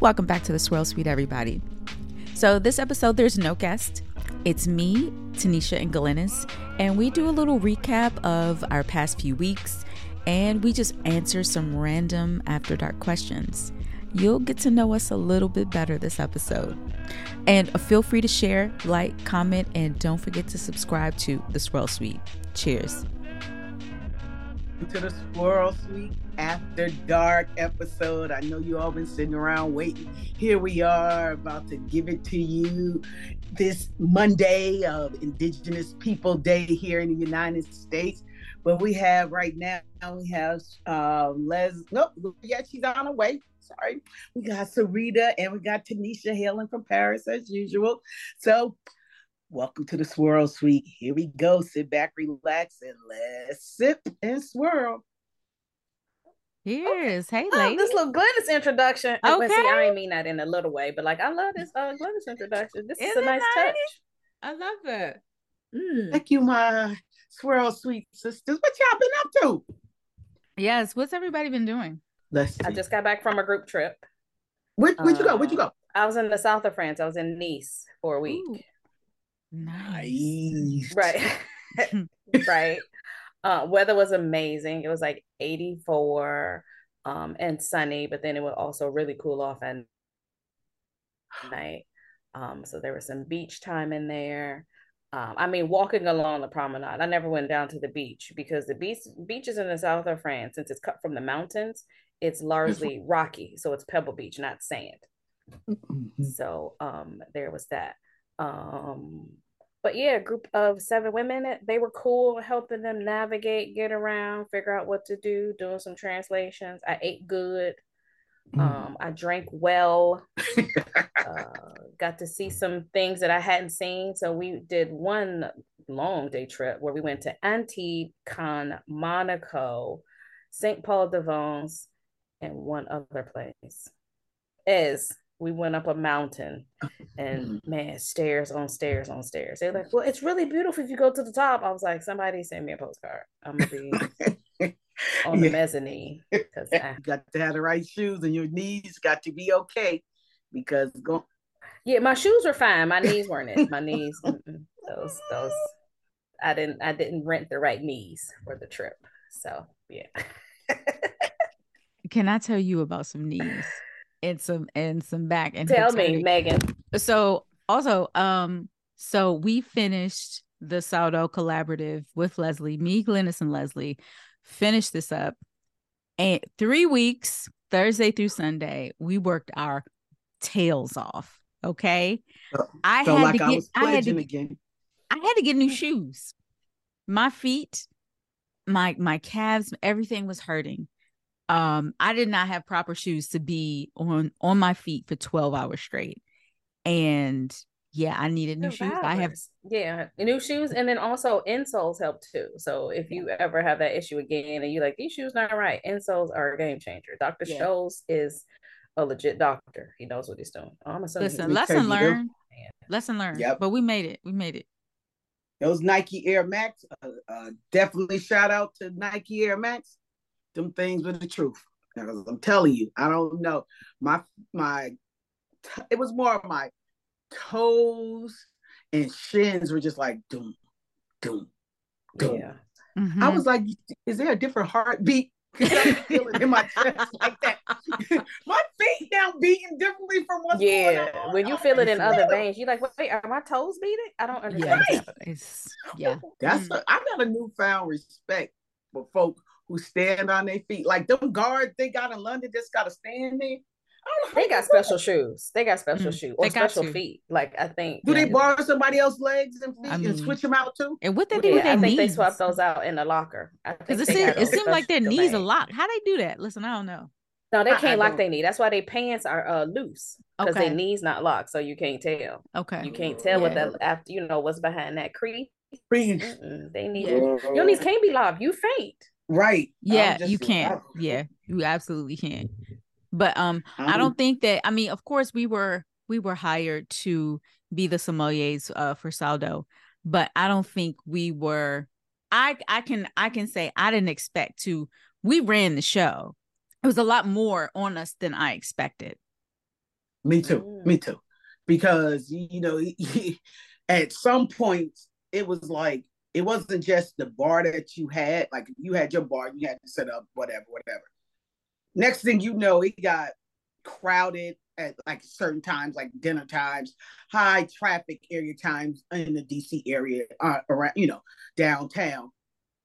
Welcome back to the Swirl Suite, everybody. So, this episode, there's no guest. It's me, Tanisha, and Glennis, and we do a little recap of our past few weeks and we just answer some random after dark questions. You'll get to know us a little bit better this episode. And feel free to share, like, comment, and don't forget to subscribe to The Swirl Suite. Cheers. To the Swirl Suite After Dark episode. I know you all been sitting around waiting. Here we are about to give it to you this Monday of Indigenous People Day here in the United States. But we have right now, we have uh, Les. Nope, yeah, she's on her way. Sorry. We got Sarita and we got Tanisha hailing from Paris as usual. So, welcome to the Swirl Suite. Here we go. Sit back, relax, and let's sip and swirl. Here's hey Oh, this little Glennis introduction. Okay. Okay. See, I ain't mean that in a little way, but like I love this uh Glennis introduction. This is Isn't a nice nice? touch. I love it. Mm. Thank you, my Swirl Suite sisters. What y'all been up to? Yes, what's everybody been doing? Let's see. I just got back from a group trip. Where, where'd you go? Where'd you go? I was in the south of France. I was in Nice for a week. Ooh, nice. Right. right. Uh, weather was amazing. It was like 84 um, and sunny, but then it would also really cool off at night. Um, so there was some beach time in there. Um, I mean, walking along the promenade. I never went down to the beach because the beach beaches in the south of France, since it's cut from the mountains, it's largely rocky, so it's pebble beach, not sand. So um there was that. Um but yeah, a group of seven women, they were cool, helping them navigate, get around, figure out what to do, doing some translations. I ate good. Mm. Um, I drank well. uh, got to see some things that I hadn't seen. So we did one long day trip where we went to Antibes, Cannes, Monaco, St. Paul de Vence, and one other place. Is we went up a mountain and mm-hmm. man, stairs on stairs on stairs. They're like, well, it's really beautiful if you go to the top. I was like, somebody send me a postcard. I'm gonna be on the Yeah. mezzanine because You got to have the right shoes and your knees got to be okay because go Yeah, my shoes were fine. My knees weren't it. My knees, those, those. I didn't, I didn't rent the right knees for the trip. So yeah. Can I tell you about some knees and some and some back and Tell me, hurting? Megan. So also, um, so we finished the Saldo collaborative with Leslie, me, Glennis, and Leslie finished this up. And three weeks, Thursday through Sunday, we worked our tails off. Okay. I felt had like to get was I had to again. I had to get new shoes. My feet, my my calves, everything was hurting. Um, I did not have proper shoes to be on on my feet for 12 hours straight. And yeah, I needed new shoes. I have yeah, new shoes, and then also insoles help too. So if you ever have that issue again, and you're like these shoes not right, insoles are a game changer. Doctor Yeah. Scholl's is a legit doctor. He knows what he's doing. Oh, I'm assuming listen, me he's- lesson you, they're- learned. Lesson learned. Yep. But we made it. We made it. Those Nike Air Max, uh, uh, definitely shout out to Nike Air Max. Them things were the truth. Because I'm telling you, I don't know. My my, it was more of my toes and shins were just like doom, doom, doom. yeah. I Mhm. was like, is there a different heartbeat? 'Cause I was feeling in my chest like that. my feet now beating differently from what's going Yeah, on. when you feel it in other veins, you're like, wait, are my toes beating? I don't understand. yeah. what's. It's yeah. That's Mm. a, I got a newfound respect for folk who stand on their feet. Like them guards they got in London just gotta stand there. I don't know They got do that. special shoes. They got special Mm, shoes or got special to. feet. Like I think. Do yeah. they borrow somebody else's legs and feet I and switch them out too? And what they Yeah, do with Yeah, their I think they swap those out in the locker. Because it, they seem, it seemed like their knees are locked. How they do that? Listen, I don't know. No, they I- I can't lock don't- their knee. That's why their pants are uh, loose because Okay. their knees not locked, so you can't tell. Okay. You can't tell what that after you know what's behind that crease. Freeze. Mm-mm, they need Yeah. your knees can't be locked. You faint. Right. Yeah, just- you can't. I- Yeah, you absolutely can't. But um, I I'm- don't think that. I mean, of course, we were we were hired to be the sommeliers uh, for Saldo, but I don't think we were. I I can I can say I didn't expect to. We ran the show. It was a lot more on us than I expected. Me too. Mm. Me too. Because you know, at some point it was like it wasn't just the bar that you had. Like you had your bar, you had to set up whatever, whatever. Next thing you know, it got crowded at like certain times, like dinner times, high traffic area times in the DC area, uh, around you know downtown.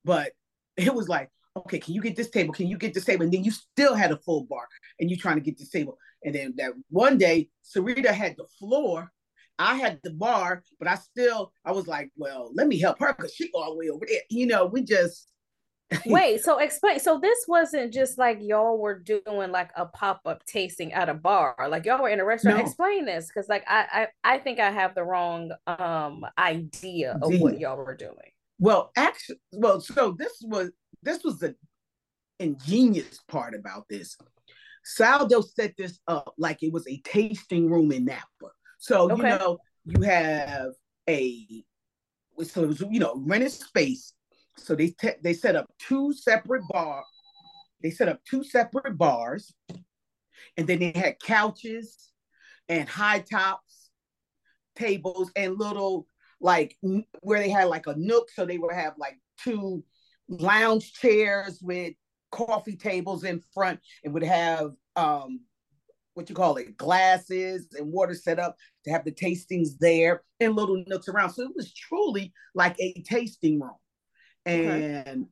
But it was like, okay, can you get this table? Can you get this table? And then you still had a full bar, and you trying to get this table. And then that one day, Sarita had the floor. I had the bar, but I still, I was like, well, let me help her because she all the way over there. You know, we just Wait, so explain. So this wasn't just like y'all were doing like a pop up tasting at a bar. Like y'all were in a restaurant. No. Explain this, because like I, I I think I have the wrong um idea of what y'all were doing. Well, actually, well, so this was this was the ingenious part about this. Saldo set this up like it was a tasting room in Napa. So okay. you know you have a so it was you know rented space so they te- they set up two separate bar. They set up two separate bars, and then they had couches and high tops, tables, and little like where they had like a nook, so they would have like two lounge chairs with coffee tables in front, and would have um what you call it glasses and water set up to have the tastings there and little nooks around. So it was truly like a tasting room and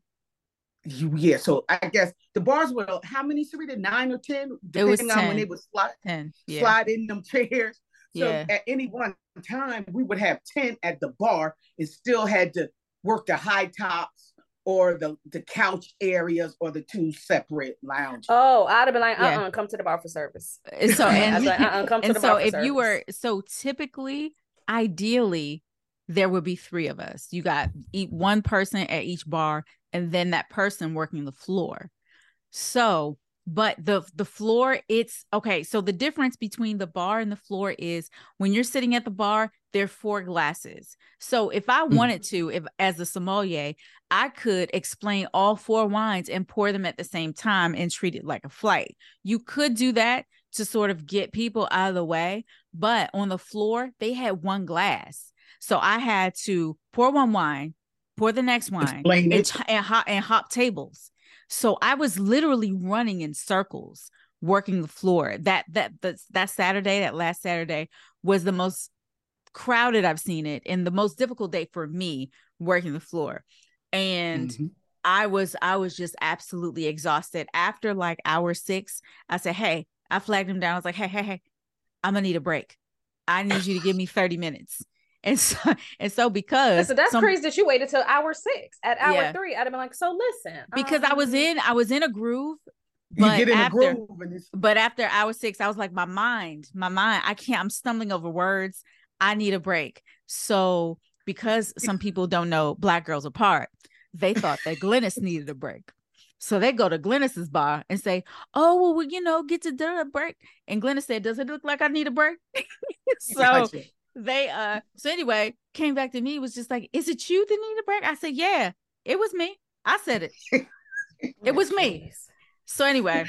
okay. you yeah. So I guess the bars were how many? Sarita nine or ten, depending on when they would slide 10, yeah. slide in them chairs. So yeah. at any one time, we would have ten at the bar and still had to work the high tops or the the couch areas or the two separate lounges. Oh, I'd have been like, uh, uh-uh, come to the bar for service. So and, like, uh-uh, come to and the so bar if service. you were so typically, ideally, there would be three of us. You got eat one person at each bar, and then that person working the floor. So, but the the floor, it's okay. So the difference between the bar and the floor is when you're sitting at the bar, there are four glasses. So if I mm. wanted to, if as a sommelier, I could explain all four wines and pour them at the same time and treat it like a flight. You could do that to sort of get people out of the way, but on the floor, they had one glass. So I had to pour one wine, pour the next wine, and, and, hop, and hop tables. So I was literally running in circles, working the floor. That that that that Saturday, that last Saturday, was the most crowded I've seen it, and the most difficult day for me working the floor. And mm-hmm. I was I was just absolutely exhausted. After like hour six, I said, "Hey," I flagged him down. I was like, "Hey, hey, hey, I'm gonna need a break. I need you to give me 30 minutes." And so, and so because so that's some, crazy that you waited till hour six. At hour yeah. three, I'd have been like, so listen. Because um, I was in, I was in a groove. But after, but after hour six, I was like, my mind, my mind, I can't, I'm stumbling over words. I need a break. So because some people don't know black girls apart, they thought that Glennis needed a break. So they go to Glennis's bar and say, "Oh, well, we, you know, get to dinner break." And Glennis said, "Does it look like I need a break?" so they uh so anyway came back to me was just like is it you that need a break i said yeah it was me i said it it was me so anyway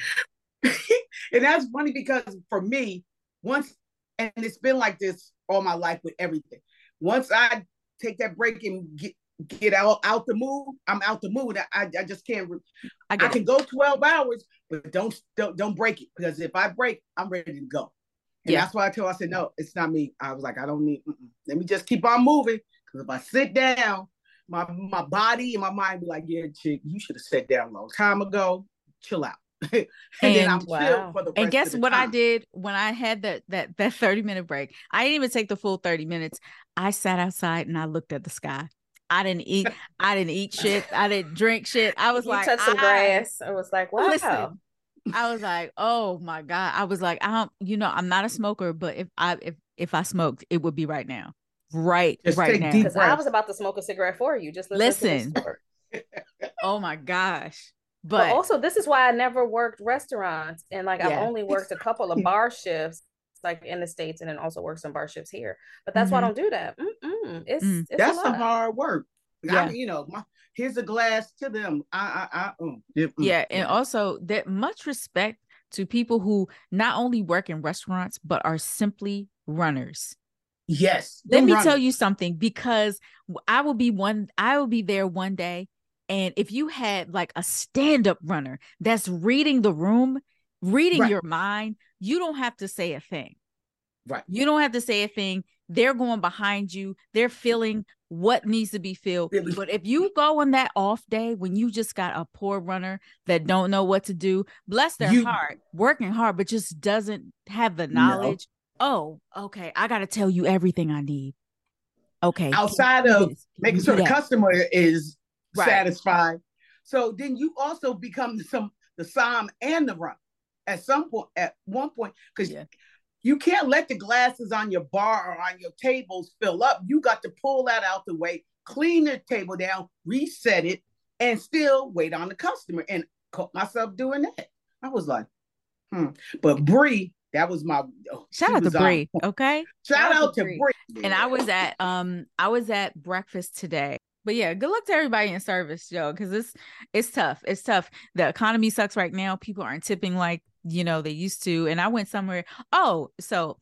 and that's funny because for me once and it's been like this all my life with everything once i take that break and get get out out the mood i'm out the mood i, I just can't I, I can go 12 hours but don't, don't don't break it because if i break i'm ready to go and yeah. that's why I told I said, no, it's not me. I was like, I don't need, mm-mm. let me just keep on moving. Because if I sit down, my my body and my mind be like, yeah, chick, you should have sat down a long time ago. Chill out. And, and, then I'm wow. for the And guess what time. I did when I had that that that 30 minute break? I didn't even take the full 30 minutes. I sat outside and I looked at the sky. I didn't eat. I didn't eat shit. I didn't drink shit. I was you like, touched some grass. I was like, wow. Listen, I was like, oh my God. I was like, I don't, you know, I'm not a smoker, but if I if if I smoked, it would be right now. Right, just right now. Because I was about to smoke a cigarette for you. Just listen. listen. oh my gosh. But, but, also, this is why I never worked restaurants, and like yeah. I've only worked a couple of bar shifts, like in the states, and then also worked some bar shifts here. But that's mm-hmm. why I mm-hmm. don't do that. Mm-mm. It's, mm. it's that's a hard work. Yeah. I mean, you know, my, here's a glass to them. I, I, I, mm, mm, yeah, and also that much respect to people who not only work in restaurants but are simply runners. Yes. Let me runners. tell you something because I will be one I will be there one day and if you had like a stand-up runner that's reading the room, reading right. your mind, you don't have to say a thing. Right. You don't have to say a thing. They're going behind you. They're feeling what needs to be filled. But if you go on that off day when you just got a poor runner that don't know what to do, bless their you, heart, working hard, but just doesn't have the knowledge. No. Oh, okay. I got to tell you everything I need. Okay. Outside of making sure the customer is right. satisfied. So then you also become some the somm and the run at some point at one point because yeah. you can't let the glasses on your bar or on your tables fill up. You got to pull that out the way, clean the table down, reset it, and still wait on the customer. And caught myself doing that. I was like, hmm. But Bree, that was my oh, shout out to Bree. Okay. Shout, shout out, out to Bree. And I was at um I was at breakfast today but yeah, good luck to everybody in service, yo, because it's it's tough. It's tough. The economy sucks right now. People aren't tipping like you know they used to. And I went somewhere. Oh, so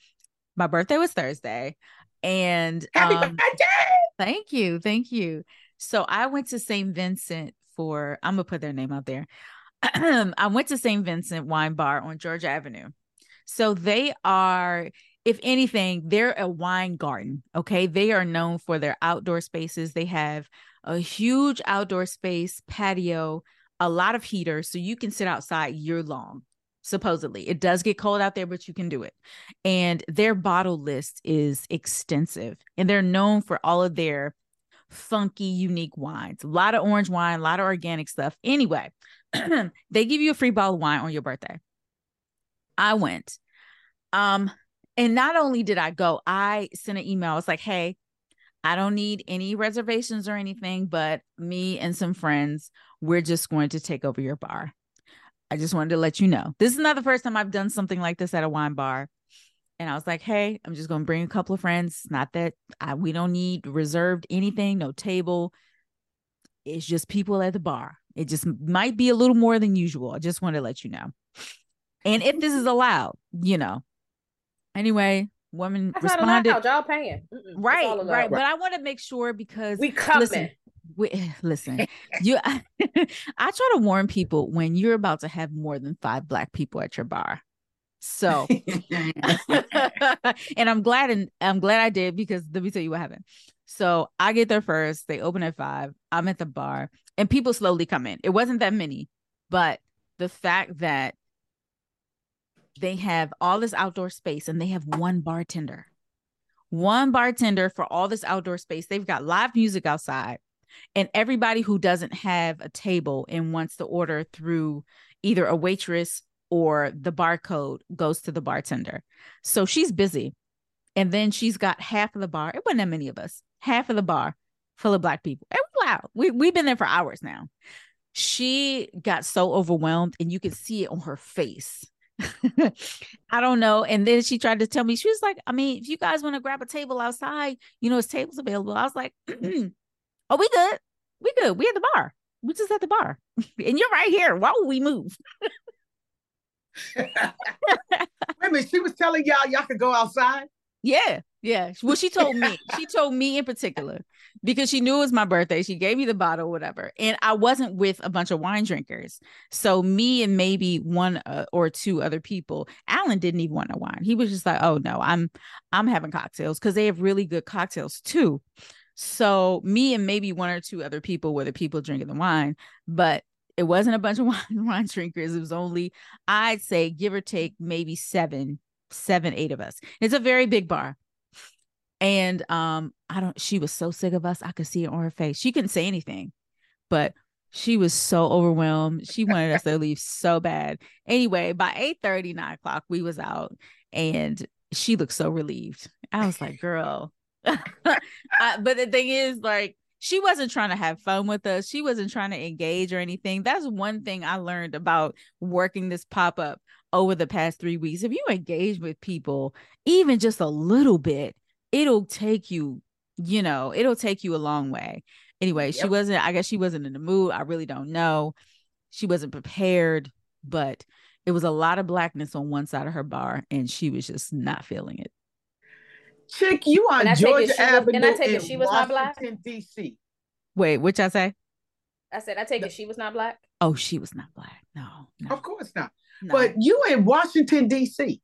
my birthday was Thursday, and happy um, birthday! Thank you, thank you. So I went to St. Vincent for. I'm gonna put their name out there. I went to St. Vincent Wine Bar on Georgia Avenue. So they are if anything, they're a wine garden. Okay. They are known for their outdoor spaces. They have a huge outdoor space, patio, a lot of heaters. So you can sit outside year long, supposedly. It does get cold out there, but you can do it. And their bottle list is extensive. And they're known for all of their funky, unique wines. A lot of orange wine, a lot of organic stuff. Anyway, they give you a free bottle of wine on your birthday. I went. Um, and not only did I go, I sent an email. It's like, hey, I don't need any reservations or anything, but me and some friends, we're just going to take over your bar. I just wanted to let you know. This is not the first time I've done something like this at a wine bar. And I was like, hey, I'm just going to bring a couple of friends. Not that I, we don't need reserved anything, no table. It's just people at the bar. It just might be a little more than usual. I just want to let you know. And if this is allowed, you know, Anyway, woman That's responded. Not Y'all paying. Mm-mm. Right, right. But I want to make sure because we coming. Listen, we, listen you I, I try to warn people when you're about to have more than five black people at your bar so and i'm glad and i'm glad i did because let me tell you what happened so i get there first they open at five i'm at the bar and people slowly come in it wasn't that many but the fact that they have all this outdoor space and they have one bartender. One bartender for all this outdoor space. They've got live music outside. And everybody who doesn't have a table and wants to order through either a waitress or the barcode goes to the bartender. So she's busy. And then she's got half of the bar. It wasn't that many of us. Half of the bar full of black people. Was loud. We we've been there for hours now. She got so overwhelmed, and you could see it on her face. I don't know. And then she tried to tell me, she was like, I mean, if you guys want to grab a table outside, you know, it's tables available. I was like, oh, we good. We good. We at the bar. We just at the bar. and you're right here. Why would we move? Wait a minute. She was telling y'all y'all could go outside. Yeah, yeah. Well, she told me. she told me in particular because she knew it was my birthday. She gave me the bottle, whatever, and I wasn't with a bunch of wine drinkers. So me and maybe one uh, or two other people. Alan didn't even want a wine. He was just like, "Oh no, I'm I'm having cocktails because they have really good cocktails too." So me and maybe one or two other people were the people drinking the wine, but it wasn't a bunch of wine, wine drinkers. It was only, I'd say, give or take, maybe seven seven, eight of us. It's a very big bar. And um, I don't, she was so sick of us. I could see it on her face. She couldn't say anything, but she was so overwhelmed. She wanted us to leave so bad. Anyway, by 8 30, 9 o'clock, we was out and she looked so relieved. I was like, girl. I, but the thing is, like, she wasn't trying to have fun with us. She wasn't trying to engage or anything. That's one thing I learned about working this pop up over the past three weeks, if you engage with people even just a little bit, it'll take you, you know, it'll take you a long way. Anyway, yep. she wasn't, I guess she wasn't in the mood. I really don't know. She wasn't prepared, but it was a lot of blackness on one side of her bar, and she was just not feeling it. Chick, you on And I take it Georgia was- Avenue and I take it she was not black? Washington D.C. Wait, which I say? I said, I take it she was not black. Oh, she was not black. No, no. Of course not. no. But you in Washington D.C.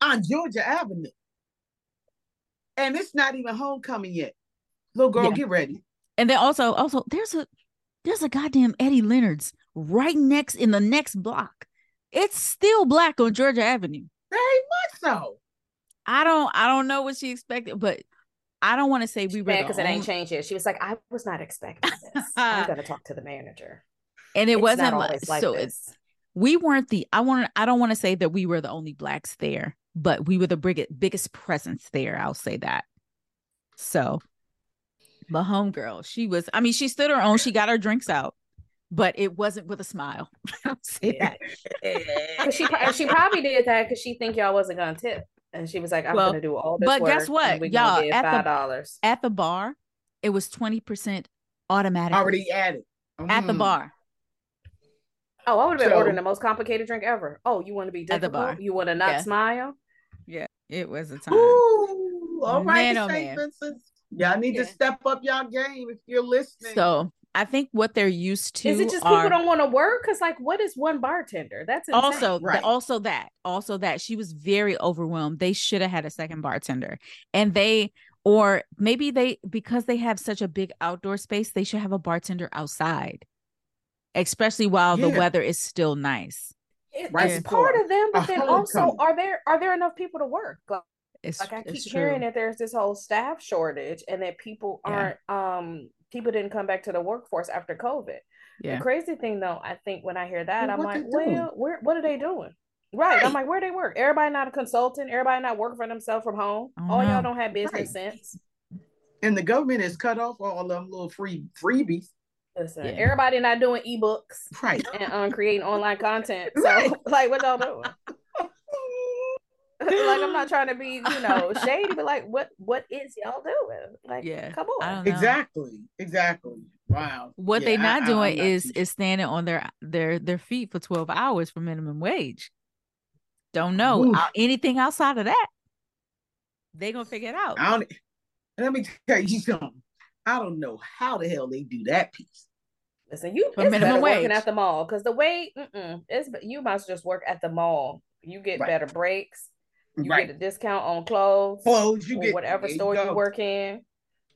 on Georgia Avenue, and it's not even homecoming yet. Little girl, Yeah. get ready. and then also, also there's a there's a goddamn Eddie Leonard's right next in the next block. It's still black on Georgia Avenue. Very much so. I don't I don't know what she expected, but I don't want to say we were because it ain't changed yet. She was like, I was not expecting this. I'm gonna talk to the manager. and it It's wasn't not like, like so this. it's we weren't the I want I don't want to say that we were the only blacks there, but we were the big, biggest presence there. I'll say that. So, but homegirl, she was. I mean, she stood her own. She got her drinks out, but it wasn't with a smile. I'll say that. 'Cause she pro- she probably did that because she think y'all wasn't gonna tip, and she was like, I'm Well, gonna do all this. but guess work, and what? Y'all, at the- five dollars. At the bar, it was twenty percent automatic. Already added. at the Mm. bar. Oh, I would have been So- ordering the most complicated drink ever. Oh, you want to be At the difficult? bar. You want to not Yeah. smile? Yeah, it was a time. Ooh, all right, Man, oh, St. man. Vincent. Y'all need to step up y'all game if you're listening. So I think what they're used to Is it just are people don't want to work? Because like, what is one bartender? That's insane. also th- Right. also that also that she was very overwhelmed they should have had a second bartender and they or maybe they because they have such a big outdoor space they should have a bartender outside especially while the weather is still nice It- Right it's part of them, but then also, homecoming. are there are there enough people to work? Like, it's, like I keep it's hearing true that there's this whole staff shortage, and that people aren't um people didn't come back to the workforce after COVID. yeah The crazy thing though, I think when I hear that, Well, I'm like, well, where what are they doing? Right. I'm like, where they work? Everybody not a consultant, everybody not working for themselves from home. Oh, All no. y'all don't have business Right. sense. and the government has cut off all them little free freebies. Listen, Yeah. everybody not doing ebooks Right. and um creating online content. So Right. like what y'all doing? like I'm not trying to be, you know, shady, but like what what is y'all doing? Like Yeah, come on. I don't know. Exactly. Exactly. Wow. what Yeah, they not I- doing I'm not is too is standing on their their their feet for 12 hours for minimum wage don't know Oof. Anything outside of that they gonna figure it out I don't. Let me tell you something. I don't know how the hell they do that piece. Listen, you For it's minimum better working at the mall because the way mm-mm, it's you must just work at the mall. You get Right. better breaks. You right. get a discount on clothes, Clothes you or get whatever there you store you, work in.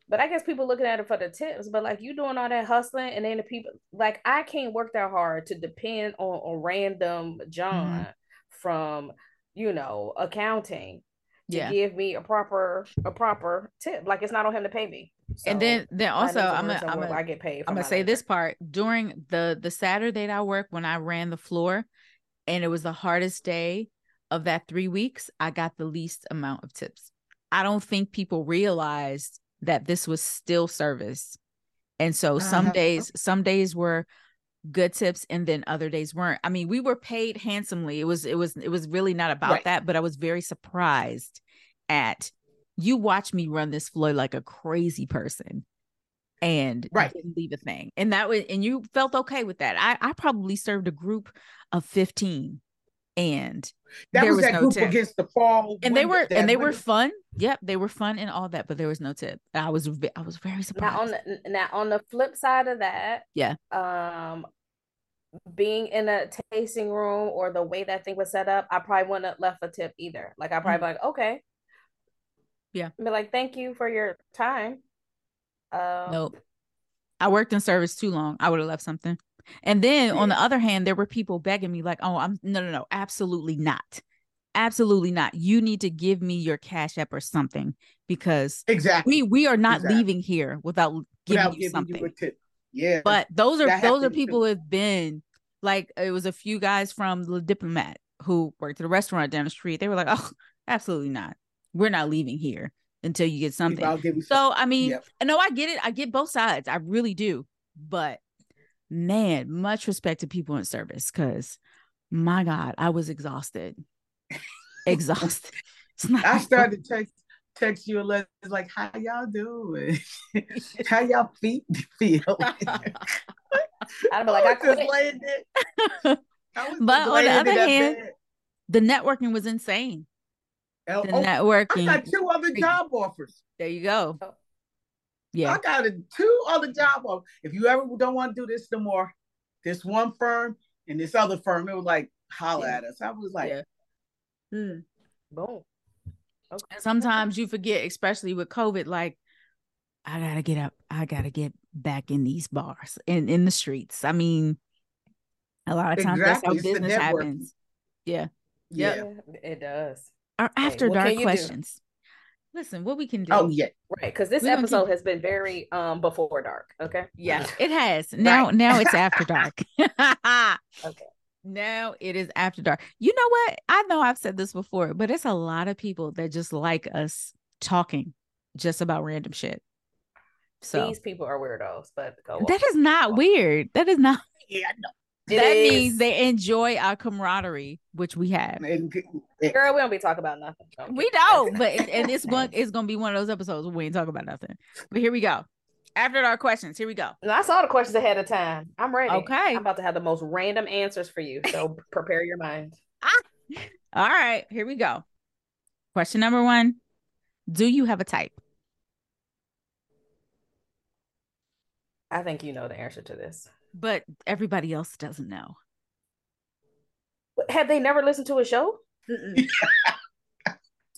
But I guess people looking at it for the tips. But like you doing all that hustling, and then the people like I can't work that hard to depend on a random John Mm-hmm. from you know accounting to yeah give me a proper a proper tip. Like it's not on him to pay me. And then then also i'm gonna i'm get paid. I'm gonna say labor. this part during the the Saturday that I worked when I ran the floor, and it was the hardest day of that three weeks. I got the least amount of tips. I don't think people realized that this was still service, and so some Uh-huh. days some days were good tips and then other days weren't. I mean, we were paid handsomely. It was it was it was really not about Right. that, but I was very surprised at you watch me run this floor like a crazy person and Right. didn't leave a thing. And that was and you felt okay with that. I I probably served a group of 15 and That there was, was that no group tip. against the fall. and they were and they were fun. Yep, they were fun and all that, but there was no tip. I was I was very surprised. Now on the now on the flip side of that, Yeah. Um, being in a tasting room or the way that thing was set up, I probably wouldn't have left a tip either. Like I probably be like, okay. Yeah. be like, thank you for your time. Um, Nope. I worked in service too long. I would have left something. And then on the other hand, there were people begging me, like, oh, I'm no, no, no, absolutely not. Absolutely not. You need to give me your cash app or something because exactly we we are not Exactly. leaving here without giving without you giving something. you a tip. Yeah, but those are those are too. people who have been like it was a few guys from the diplomat who worked at a restaurant down the street. They were like, oh, absolutely not. We're not leaving here until you get something. You So I mean, Yep. no, I get it. I get both sides. I really do. But man, much respect to people in service because my God, I was exhausted. exhausted. I started to text text you a letter like, "How y'all doing? How y'all feet feel?" I'd be like, I just laying there. but on the other hand, bed. the networking was insane. The oh, networking. I got two other job offers. There you go. Yeah. I got a, two other job offers. If you ever don't want to do this no more, this one firm and this other firm, it was like holler yeah. at us. I was like, yeah. hmm. boom. Okay. Sometimes you forget, especially with COVID, like I gotta get up, I gotta get back in these bars and in the streets. I mean, a lot of times exactly. that's how business happens. Yeah. Yeah. yeah. It does. Our after dark questions. Listen, what we can do. Oh yeah, right. Because this episode keep... has been very um before dark. Okay. Yeah, it has. Now, right. now it's after dark. okay. Now it is after dark. You know what? I know I've said this before, but it's a lot of people that just like us talking just about random shit. So these people are weirdos, but that is not weird. That is not. Yeah, no. It that is. means they enjoy our camaraderie, which we have. Girl, we don't be talking about nothing. Okay. We don't, but it, and it's one it's gonna be one of those episodes where we ain't talking about nothing. But here we go. After our questions, here we go. I saw the questions ahead of time. I'm ready. Okay. I'm about to have the most random answers for you. So prepare your mind. Ah. All right, here we go. Question number one. Do you have a type? I think you know the answer to this but everybody else doesn't know. Have they never listened to a show?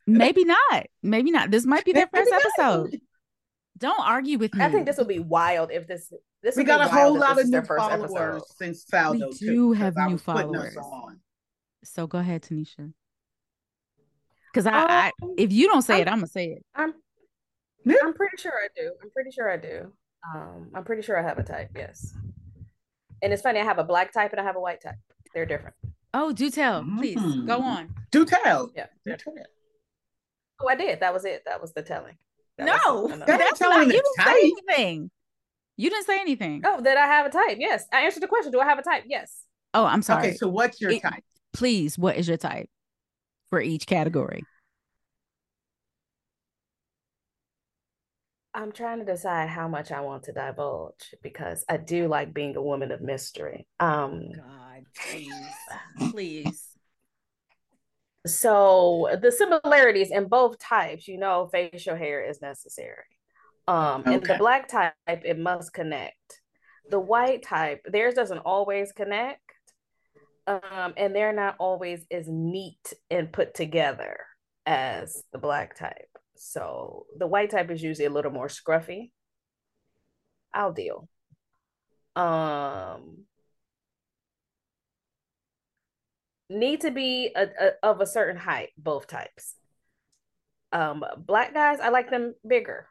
Maybe not. Maybe not. This might be their first episode. Don't argue with me. I think this will be wild if this. This we got a whole lot of new followers episode. since Saldo. We do too, have new followers. So go ahead, Tanisha. Because I, um, I, if you don't say I'm, it, I'm gonna say it. I'm, I'm pretty sure I do. I'm pretty sure I do. Um, I'm pretty sure I have a type. Yes. And it's funny, I have a black type and I have a white type. They're different. Oh, do tell, please. Mm. Go on. Do tell. Yeah. Do tell. Oh, I did. That was it. That was the telling. That no, was, that's not. You didn't type. say anything. You didn't say anything. Oh, that I have a type. Yes, I answered the question. Do I have a type? Yes. Oh, I'm sorry. Okay, so what's your it, type? Please, what is your type for each category? I'm trying to decide how much I want to divulge because I do like being a woman of mystery. Um God, please, please. So the similarities in both types, you know, facial hair is necessary. Um, okay. in the black type, it must connect. The white type, theirs doesn't always connect. Um, and they're not always as neat and put together as the black type. So the white type is usually a little more scruffy. I'll deal. Um, need to be a, a, of a certain height, both types. Um, black guys, I like them bigger.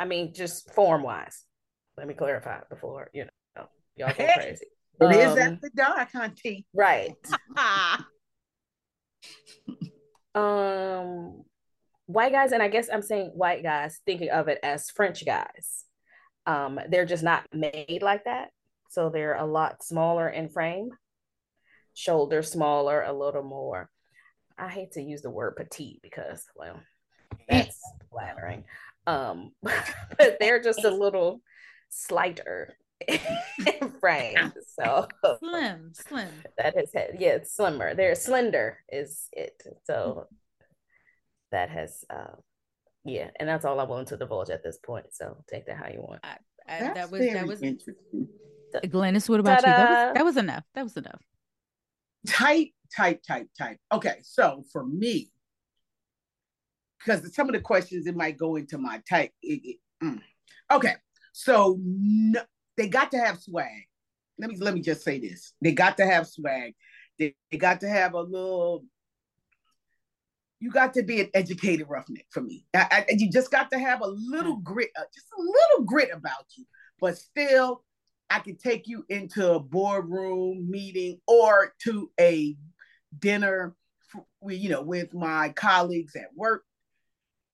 I mean, just form wise. Let me clarify before you know y'all go crazy. It um, is after dark, auntie. Right. um, white guys, and I guess I'm saying white guys, thinking of it as French guys. Um, they're just not made like that. So they're a lot smaller in frame, shoulder smaller, a little more. I hate to use the word petite because, well, that's flattering. Um, but they're just a little slighter in frame. So slim, slim. That is yeah, it's slimmer. They're slender is it. So that has uh yeah and that's all i'm willing to divulge at this point so take that how you want. I, I, that was that was interesting. Glennis what about Ta-da. you? That was, that was enough. That was enough. Type type type type okay so for me because some of the questions it might go into my type it, it, mm. okay so no, they got to have swag. Let me let me just say this. They got to have swag. They, they got to have a little you got to be an educated roughneck for me. I, I, you just got to have a little mm. grit, uh, just a little grit about you. But still, I could take you into a boardroom meeting or to a dinner, for, you know, with my colleagues at work.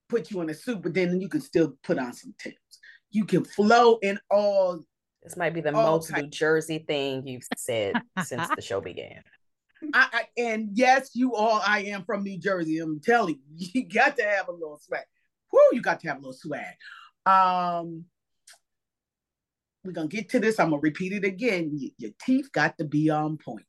Put you in a suit, but then you can still put on some tips. You can flow in all. This might be the most types. New Jersey thing you've said since the show began. I, I, and yes, you all, I am from New Jersey. I'm telling you, you got to have a little swag. Whoo, you got to have a little swag. Um, we're gonna get to this. I'm gonna repeat it again. your teeth got to be on point.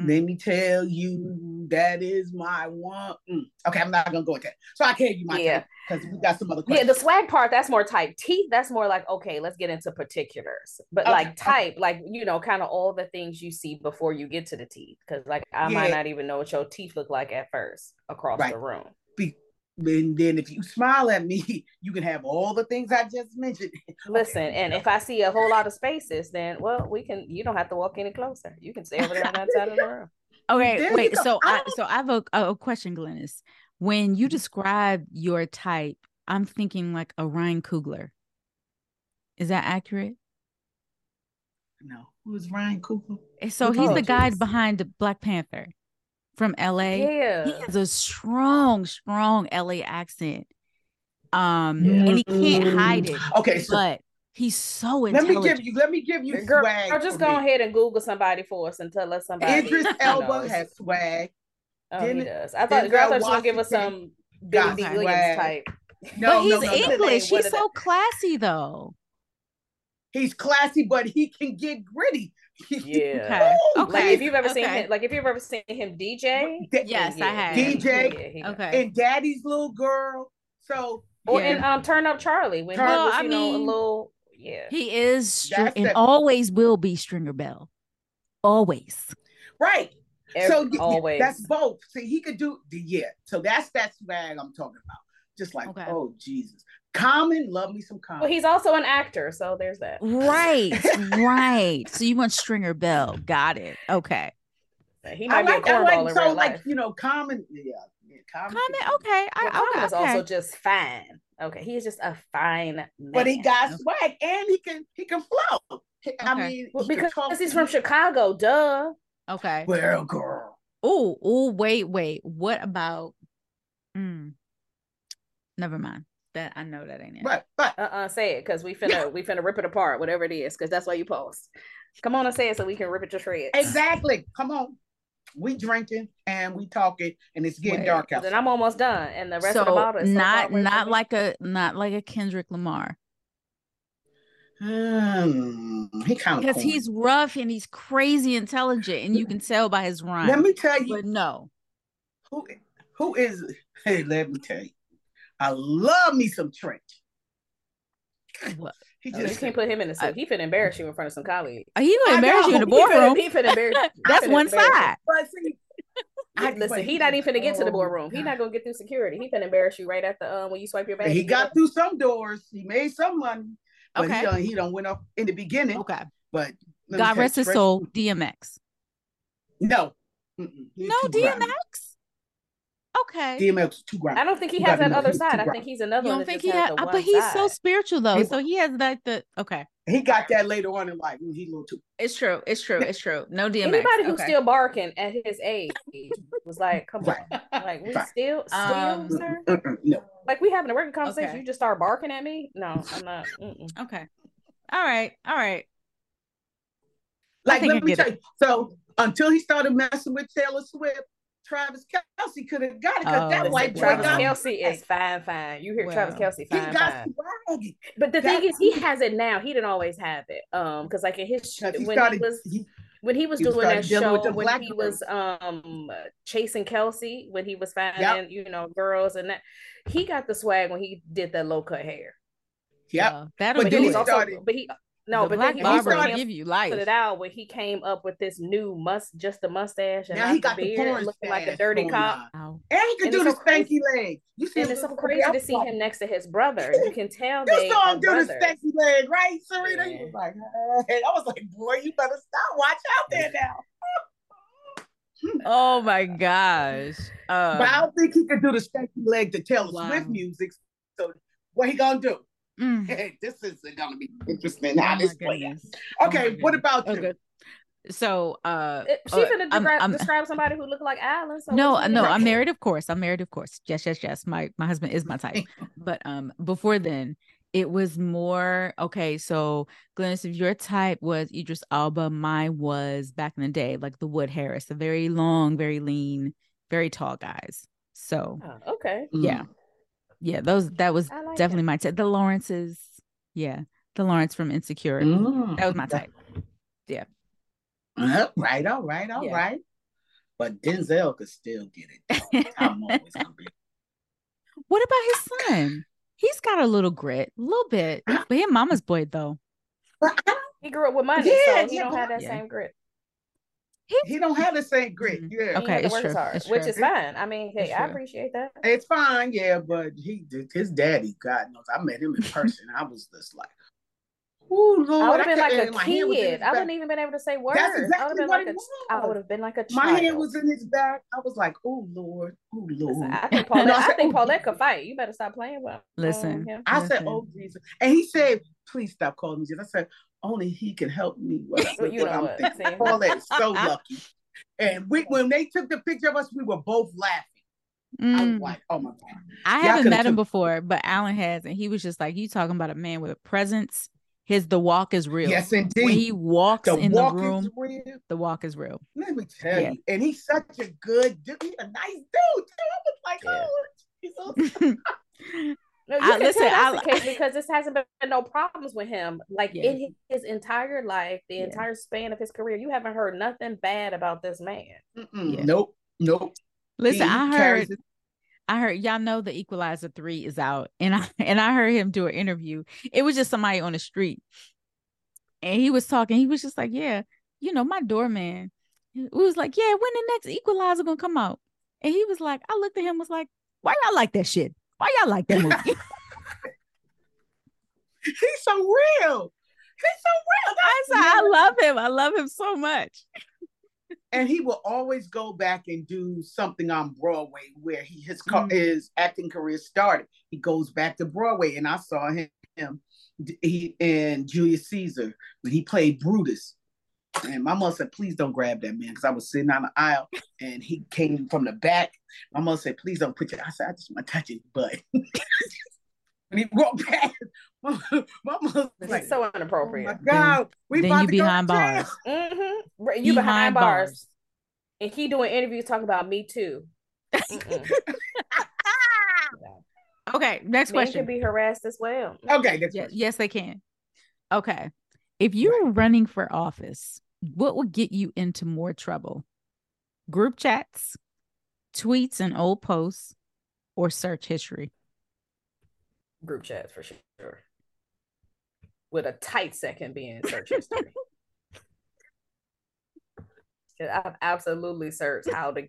Mm. Let me tell you, that is my one. Mm. Okay, I'm not gonna go with that. So I gave you my yeah because we got some other questions. Yeah, the swag part that's more type. Teeth that's more like okay, let's get into particulars. But okay. like type, okay. like you know, kind of all the things you see before you get to the teeth. Because like I yeah. might not even know what your teeth look like at first across right. the room. Be- and then if you smile at me, you can have all the things I just mentioned. Listen, and if I see a whole lot of spaces, then well, we can. You don't have to walk any closer. You can stay over there on that side of the room. Okay, there wait. So I, so I have a, a question, Glennis. When you mm-hmm. describe your type, I'm thinking like a Ryan Coogler. Is that accurate? No. Who's Ryan Coogler? So he's the guy behind Black Panther from LA. Yeah. He has a strong, strong LA accent. Um, yeah. and he can't hide it. Okay, so but he's so Let me give you let me give you Girl, swag. Girl, just go me. ahead and Google somebody for us and tell us somebody. Idris Elba has swag. Oh, he does. I thought, girl, I thought you were gonna give us some Billy Dee Williams type. No, but he's no, no, English. He's so classy though. He's classy, but he can get gritty. Yeah. okay. okay. Like if you've ever okay. seen him, like if you've ever seen him DJ. yes, yeah. I have. DJ. Yeah, okay. And Daddy's little girl. So. Or yeah. in um, Turn Up Charlie when Turn, he was, you I know, mean, a little. Yeah. He is str- and always will be Stringer Bell. Always. Right. Every, so always. that's both. See, he could do the yeah. So that's that swag I'm talking about. Just like, okay. oh Jesus. Common, love me some Common. Well, he's also an actor, so there's that. Right, right. So you want Stringer Bell? Got it. Okay. He might I like, be a cornball like, so like life. you know, Common. Yeah, yeah Common. Common. Okay, I, well, Common is okay. also just fine. Okay, he's just a fine man. But he got okay. swag and he can he can flow. Okay. I mean, well, because he's from Chicago, duh. Okay. Well, girl. Oh, oh, wait, wait. What about? Mm, Never mind. That I know that ain't it. Right, but uh uh say it because we finna yeah. we finna rip it apart, whatever it is, because that's why you post. Come on and say it so we can rip it to shreds. Exactly. Come on. We drinking and we talking and it's getting Wait, dark out. Then I'm almost done. And the rest so of the bottle is not not like a not like a Kendrick Lamar. Hmm. he kind of because he's rough and he's crazy intelligent, and you can tell by his rhyme. Let me tell you, but no, who who is? Hey, let me tell you, I love me some Treach. What? He just oh, you can't put him in the suit. He finna embarrass you in front of some colleagues. Oh, he gonna embarrass you in the boardroom. He finna, embarrass. That's one side. But see, I, listen, he not even finna get to the boardroom. He not gonna get through security. He finna embarrass you right at the um when you swipe your bag. He got through some doors. He made some money. But okay. he done, he done went up in the beginning. Okay. But God rest his soul, DMX. No. No DMX. Okay. DMX two grand. I don't think he, he has that other side. I think he's another. You don't think he had, but he's side. so spiritual though. so he has like the okay. He got that later on in life. He little too. It's true. It's true. It's true. No DMX. Anybody who's okay. still barking at his age was like, come right. on, like we right. still, still, um, sir. No. Like we having a working conversation. Okay. You just start barking at me. No, I'm not. Mm-mm. Okay. All right. All right. Like let me tell you. So until he started messing with Taylor Swift, Travis Kelce could have got it because oh, that white boy Travis Kelce is fine, fine. You hear well, Travis Kelce, fine, he got fine. Swag. But the thing is, he has it now. He didn't always have it. Um, because like in his he when started, he was he, when he was he doing that show when he was um Catching Kelce when he was finding yep. you know girls and that he got the swag when he did that low cut hair. Yeah, uh, that but then he started. But he no, the but black barber will give you life. Put it out when he came up with this new must, just the mustache and now he got the, beard, looking like a dirty cop. And he can and do the so stanky leg. You see, and it's so crazy to see him next to his brother. You can tell you saw him do brothers. the stanky leg, right, Serena? Yeah. He was like, hey. I was like, boy, you better stop. Watch out there now. oh my gosh! Um, but I don't think he could do the stanky leg to Taylor wow. Swift music. So what he gonna do? Mm. Hey, this is going to be interesting how oh this plays. Okay, oh what about you? Okay. So, uh, she's gonna describe, describe somebody who looked like Alan. So no, no, I'm married, of course. I'm married, of course. Yes, yes, yes. My my husband is my type. but um, before then, it was more okay. So, Glennis, if your type was Idris Elba, mine was back in the day, like the Wood Harris, the very long, very lean, very tall guys. So, oh, okay, yeah. Mm yeah, those that was like definitely that. my type. The Lawrences, yeah, the Lawrence from Insecure. Mm. That was my type. Yeah. Uh, right, all right, all yeah. right. but Denzel could still get it. I'm always gonna be. What about his son? He's got a little grit, a little bit, but he mama's boy though. He grew up with money, Yeah, so he yeah, don't have that Yeah. same grit. He don't have the same grit. Mhm. Yeah, Okay, it's works true, hard, it's which true. is fine. I mean, hey, It's I true. appreciate that. it's fine. Yeah, but he his daddy, God knows, I met him in person. I was just like, oh Lord, I would have been like a my hand was in kid. I wouldn't even been able to say words. That's I would exactly have been what like it a. I was. would have been like a child. My hand was in his back. I was like, oh Lord, oh Lord. Listen, I think Paulette. No, I I think "Oh, Paulette Jesus." could fight. You better stop playing with. Listen. um, him. I said, oh Jesus. And he said, please stop calling me Jesus. I said, only he can help me with, Well, with you what know I'm what, thinking. see? Paulette so lucky. And we, when they took the picture of us, we were both laughing. I was Mm. like, oh my God. I Y'all haven't coulda met him took- before, but Alan has, and he was just like, "You talking about a man with a presence? His the walk is real. Yes, when indeed. he walks the in walk the room, is real. the walk is real." Let me tell Yeah. you. And he's such a good dude. He's a nice dude, too. I was like, Yeah. oh, he's so No, you I- can listen, tell that's I- the case because this hasn't been no problems with him. Like Yeah. in his, his entire life, the Yeah. entire span of his career, you haven't heard nothing bad about this man. Yeah. Nope. Nope. Listen, He I heard, it. I heard y'all know the Equalizer three is out, and I and I heard him do an interview. It was just somebody on the street, and he was talking. He was just like, "Yeah, you know, my doorman." We was like, "Yeah, when the next Equalizer gonna come out?" And he was like, I looked at him, was like, "Why y'all like that shit? Why y'all like that movie?" He's so real. He's so real. I said, That's- "I love him. I love him so much." and he will always go back and do something on Broadway where he his Mm. his acting career started. He goes back to Broadway, and I saw him, him he in Julius Caesar when he played Brutus. And my mother said, "Please don't grab that man," because I was sitting on the aisle, and he came from the back. My mother said, "Please don't put your." I said, "I just want to touch his butt." when he walked past, my, my mother was This like, is so "Oh inappropriate. my God, we then about you to behind bars. Mm-hmm. You behind, Behind bars. bars. and he doing interviews talking about me too. Okay, next Men question. can be harassed as well. Okay, that's Yes, yes, they can. Okay. If you were running for office, what would get you into more trouble? Group chats, tweets and old posts, or search history? Group chats for sure. With a tight second being search history. I've absolutely searched how to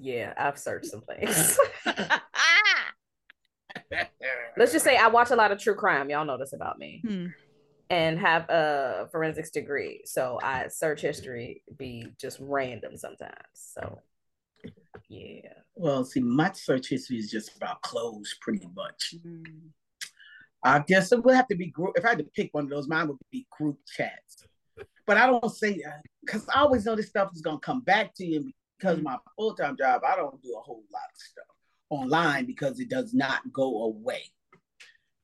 yeah, I've searched some things. Let's just say I watch a lot of true crime. Y'all know this about me. Hmm. And have a forensics degree. So I search history be just random sometimes. So yeah. Well, see, my search history is just about clothes, pretty much. Mm. I guess it would have to be group. If I had to pick one of those, mine would be group chats. But I don't say uh, that because I always know this stuff is gonna come back to you. Because of my full time job, I don't do a whole lot of stuff online because it does not go away.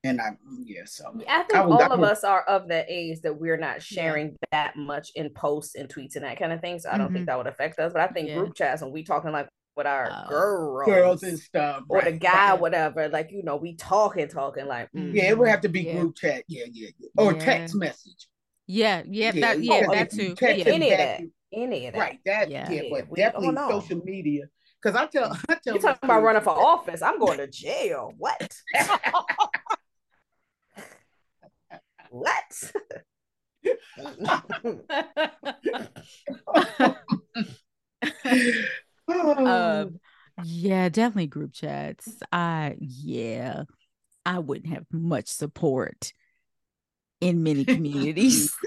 And I, yeah, so I think I would- all I of us are of the age that we're not sharing that much in posts and tweets and that kind of thing. So I don't Mhm. think that would affect us. But I think Yeah. group chats when we talking like with our Oh. girls, girls and stuff, or the guy, right. whatever, like you know, we talking, talking like mm. Yeah, it would have to be Yeah. group chat. Yeah, yeah, yeah. or Yeah. text message. Yeah, yeah, Yeah, that you yeah, gotta that too. Yeah. it any of that, any of that. Right, that Yeah. yeah, Yeah, but definitely social media. Because I tell, I tell You talking about running for office? I'm going to jail. What? what? um yeah definitely group chats. I yeah i wouldn't have much support in many communities.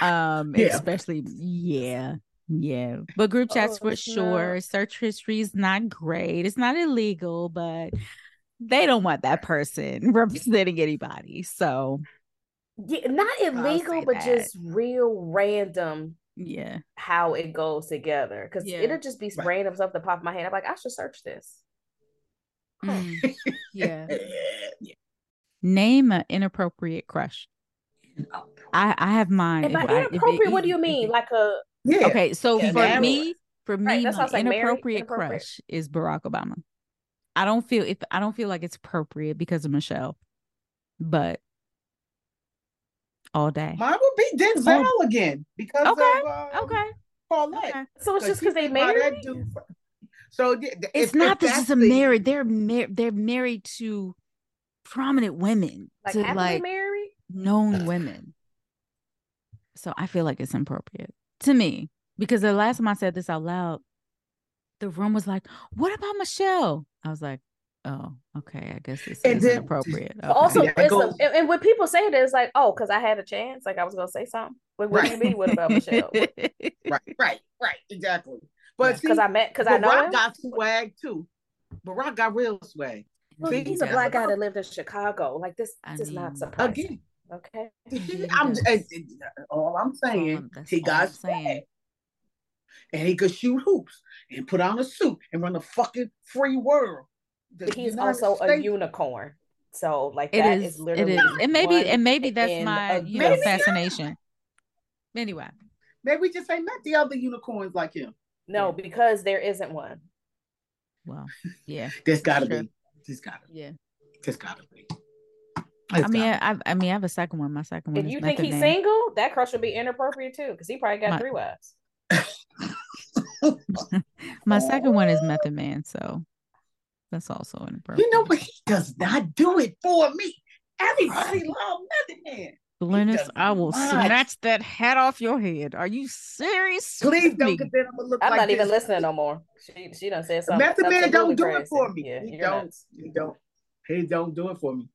Um Yeah. especially yeah yeah but group chats Oh, for sure. search history is not great. It's not illegal but they don't want that person representing anybody so yeah, not illegal, but that. just real random yeah how it goes together. Because Yeah. it'll just be Right. random stuff that pop in my head. I'm like, I should search this. Mm, yeah yeah. name an inappropriate crush i i have mine And by If I- if it- inappropriate, what do you mean? it- Like a Yeah. Okay, so Yeah, for narrow me, for me, Right, that's why I my was like, inappropriate, inappropriate. crush is Barack Obama. I don't feel if I don't feel like it's appropriate because of Michelle, but all day. Mine would be Denzel again because Okay, of um, okay, Paulette. Okay. So it's just because they think about married. for- So th- th- It's not if this is a the- married. They're mar- they're married to prominent women, Like to happily like married. known women. So I feel like it's inappropriate to me because the last time I said this out loud, the room was like, "What about Michelle?" I was like, "Oh, okay. I guess this And is inappropriate." But also, Yeah, it's goes- a, and, and when people say it, it's like, oh, because I had a chance. Like I was gonna say something. What, what do you Right. mean? What about Michelle? Right, right, right, exactly. But see, Because I met, because I know Barack got swag too. But Barack got real swag. Well, See, he's a black guy that lived in Chicago. Like this, I this is not mean, surprising. Again, Okay. I'm does. all I'm saying. that's he got swag, saying. and he could shoot hoops and put on a suit and run the fucking free world. The But he's United also a unicorn. So like It that is. is It literally is. And maybe and maybe that's my you know Maybe group. not. fascination. Anyway, Maybe we just ain't met the other unicorns like him. No, because there isn't one. well, yeah, There's gotta Sure. be. There's gotta. yeah. There's gotta be. I mean, I, I mean, I have a second one. My second one If is you think he's Man. single, that crush would be inappropriate too, because he probably got My- three wives. My second one is Method Man, so that's also inappropriate. you know, what? he does not do it for me. Everybody love Method Man. Glennis, I will not. snatch that hat off your head. Are you serious? Please don't, me? because then I'm gonna look I'm like not even listening no more. She she done said something. Method Man don't absolutely do it for me. Yeah, he don't. nuts. He don't. He don't do it for me.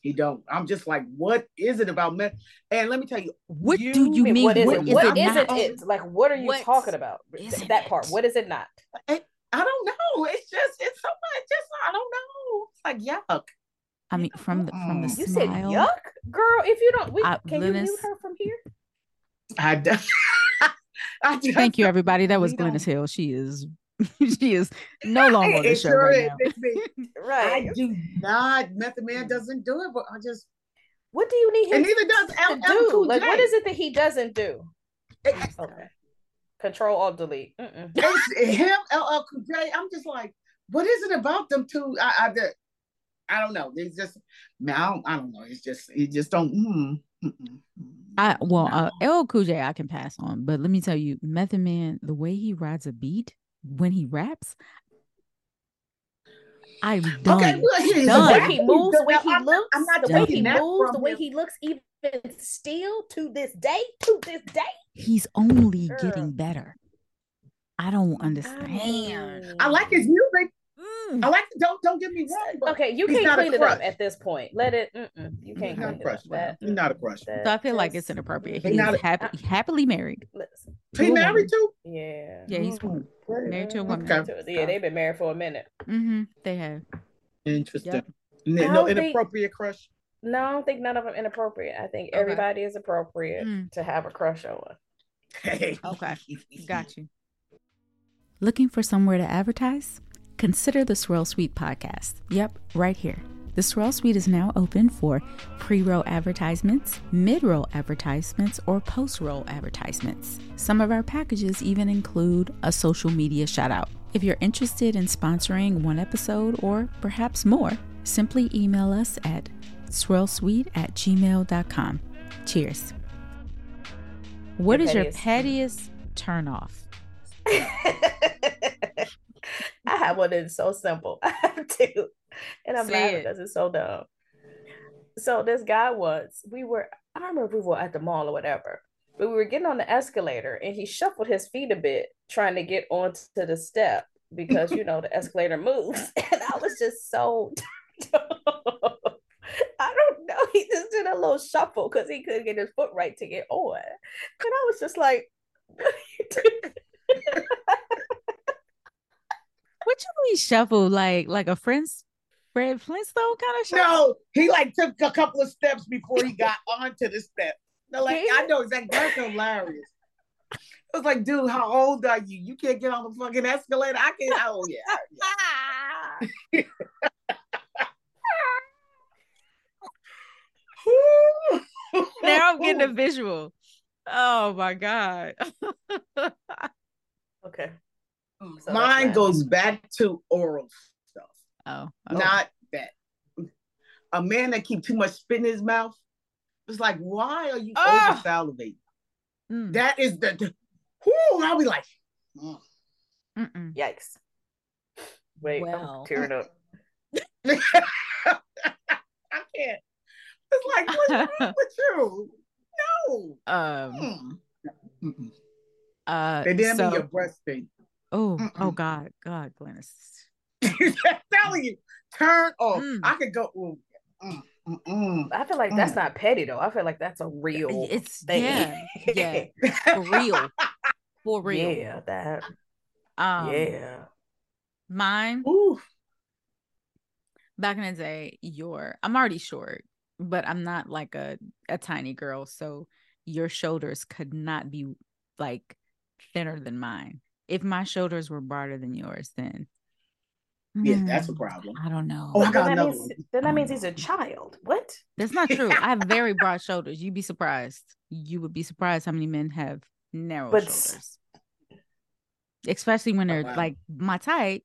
He don't. I'm just like, what is it about meth? And let me tell you, What You- do you mean, mean? what is what it? is What it is not? it? It's like what are you What talking about? isn't that part. it? What is it not? I don't know. It's just, it's so much. Just, I don't know. It's like yuck. I mean, from the from the Mm. You said smile. yuck, girl. If you don't, we, I- can you Glennis- mute her from here? I just, Thank you, everybody. That was We Glennis Hill. She is she is no longer on the show sure right now. It's me. I do not. Method Man doesn't do it, but I just, What do you need him and neither does to L- L do? Like, J. what is it that he doesn't do? It- Okay. Control Alt Delete. Him, LL Cool J. I'm just like, what is it about them two? I, I, the- I don't know. It's just, man, I don't, I don't know. It's just, it just don't. Mm, mm, mm, I well, no. uh, LL Cool J I can pass on, but let me tell you, Method Man, the way he rides a beat when he raps, I'm done. Okay, well, here's Done. The Done. way he moves, the way Now, he I'm not- looks, I'm not the way he taking moves, the way he looks, even still to this day, to this day. He's only Girl. getting better. I don't understand. I like his music. Mm. I like. Don't don't give me wrong. But Okay, you can't not a clean it up at this point. Let it. Mm-mm, you can't He's not clean it crush. up. man. That, He's not a crush. that So I feel like it's inappropriate. He's not a- happy, happily married. Listen, He a married woman. too. yeah. Yeah, he's Mm, married to a woman. Okay. Yeah, they've been married for a minute. hmm They have. Interesting. Yep. N- I No don't think- inappropriate crush. No, I don't think none of them inappropriate. I think Okay. everybody is appropriate Mm. to have a crush on. Hey. Okay. Got you. Looking for somewhere to advertise? Consider the Swirl Suite podcast. Yep, right here. The Swirl Suite is now open for pre roll advertisements, mid roll advertisements, or post roll advertisements. Some of our packages even include a social media shout out. If you're interested in sponsoring one episode or perhaps more, simply email us at swirlsuite at gmail.com. Cheers. What Your is your pettiest- pettiest turnoff? I have one that's so simple. I have two. And I'm Say laughing it. because it's so dumb. So this guy once, we were, I remember we were at the mall or whatever, but we were getting on the escalator and he shuffled his feet a bit trying to get onto the step because you know the escalator moves. And I was just so I don't know. He just did a little shuffle because he couldn't get his foot right to get on. And I was just like, what are you doing? Mean shuffle like like a Friends Fred Flintstone kind of shuffle? No, he like took a couple of steps before he got onto the step. No, like I know exactly. That's hilarious. It was like, dude, how old are you? You can't get on the fucking escalator. I can't. Oh yeah. Now I'm getting a visual. Oh my god. Okay. So Mine mine. goes back to oral stuff, oh, not that. A man that keep too much spit in his mouth. It's like, why are you Ah! over salivating? Mm. That is the, the- whoo, I'll be like, mm. Yikes. Wait, Well. I'm tearing up. I can't. It's like, what's wrong with you? No. Um. Mm. Uh. They didn't so- mean your breast thing. oh. Oh. God. God, Glennis. I'm telling you, turn off. Mm. I could go. mm, mm, mm, mm. I feel like that's Mm. not petty though. I feel like that's a real It's thing. yeah. Yeah. For real. For real. Yeah, that Um. yeah. Mine Ooh. back in the day, your I'm already short, but I'm not like a a tiny girl, so your shoulders could not be like thinner than mine. If my shoulders were broader than yours, then Yeah, that's a hmm, problem. I don't know. Oh, I Then got that another means one. then that Oh, means he's a child. What? That's not true. I have very broad shoulders. You'd be surprised. You would be surprised how many men have narrow But shoulders. Especially when Oh, they're wow. like my type,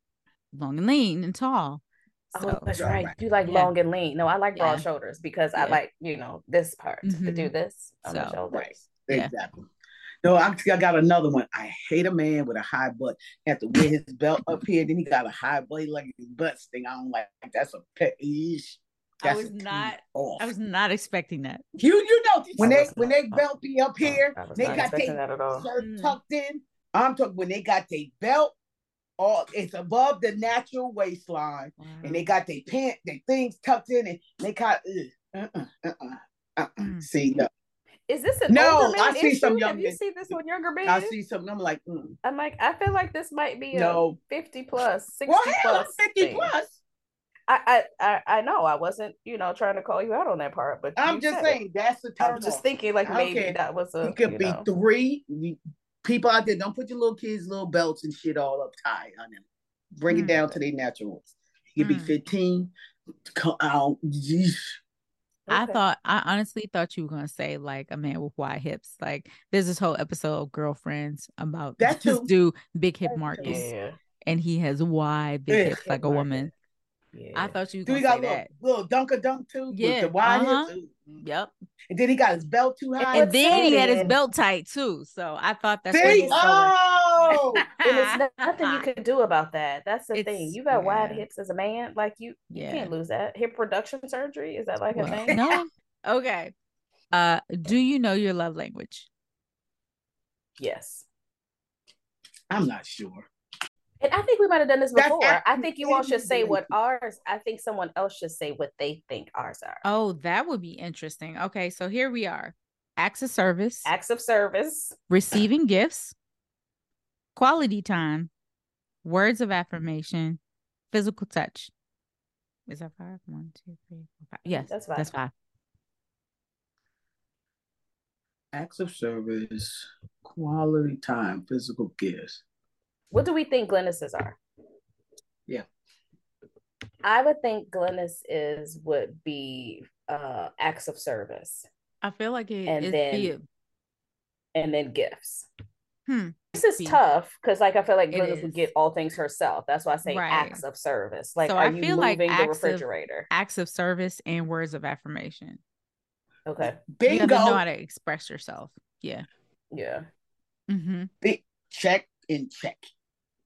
long and lean and tall. So oh, that's Right, right. right. You like Yeah. long and lean. No, I like broad Yeah. shoulders because I like, you know, this part to Mhm. do this on the So, shoulders. right. Yeah. Exactly. No, I, I got another one. I hate a man with a high butt. Have to wear his belt up here, then he got a high butt like his butt sting. I don't like that's a pet. Eesh. I was not- Off. I was not expecting that. You you know when they was when they belt be up here, they got their that at all. shirt Mm. tucked in. I'm talking when they got their belt, or it's above the natural waistline, and they got their pant, their things tucked in, and they got. Uh, uh, uh, uh, uh. Mm. See, no, Is this an No, older I see issue? some young Have you men. seen this on younger men? I see something. I'm like, mm, I'm like, I feel like this might be a no. 50 plus, 60 Well, hell, plus. 50 thing. plus. I, I, I, I know I wasn't, you know, trying to call you out on that part, but I'm just said it. saying that's the term. I'm just thinking like I maybe care. that was a It could you be know. three. You- People out there, don't put your little kids' little belts and shit all up tight on them. Bring Mm. it down to their natural ones. You could Mm. be 15. Come out. yeesh. I thought I honestly thought you were gonna say like a man with wide hips. Like there's this whole episode of Girlfriends about That this too. dude, Big Hip That. Marcus, Yeah, and he has wide big Ugh. hips like a woman. Yeah. I thought you were Do he gonna got say little, that. little dunker dunk too? Yeah, With the wide uh-huh. Yep. And then he got his belt too high. And then he had his belt tight too. So I thought that's what he Oh! and it's nothing you can do about that. That's the It's- thing. You got wide hips as a man, like you, you Yeah. can't lose that. Hip reduction surgery is that like a thing? no. Okay. Uh do you know your love language? Yes. I'm not sure. And I think we might have done this That's before. I think you all should say what ours. I think someone else should say what they think ours are. Oh, that would be interesting. Okay, so here we are. Acts of service, Acts of service. receiving gifts, quality time, words of affirmation, physical touch. Is that five? One, two, three, four, five. Yes, That's five. That's five. five. Acts of service, quality time, physical gifts. What do we think Glennis's are? Yeah. I would think Glennis is would be uh acts of service I feel like it And is then- and then gifts. Hmm. This is Be- tough because like I feel like Glennis would get all things herself. That's why I say Right. acts of service. Like So are I you feel like the acts of- refrigerator? acts of service and words of affirmation. Okay. You have to know how to express yourself. Yeah. Yeah. Mm-hmm. Big check and check.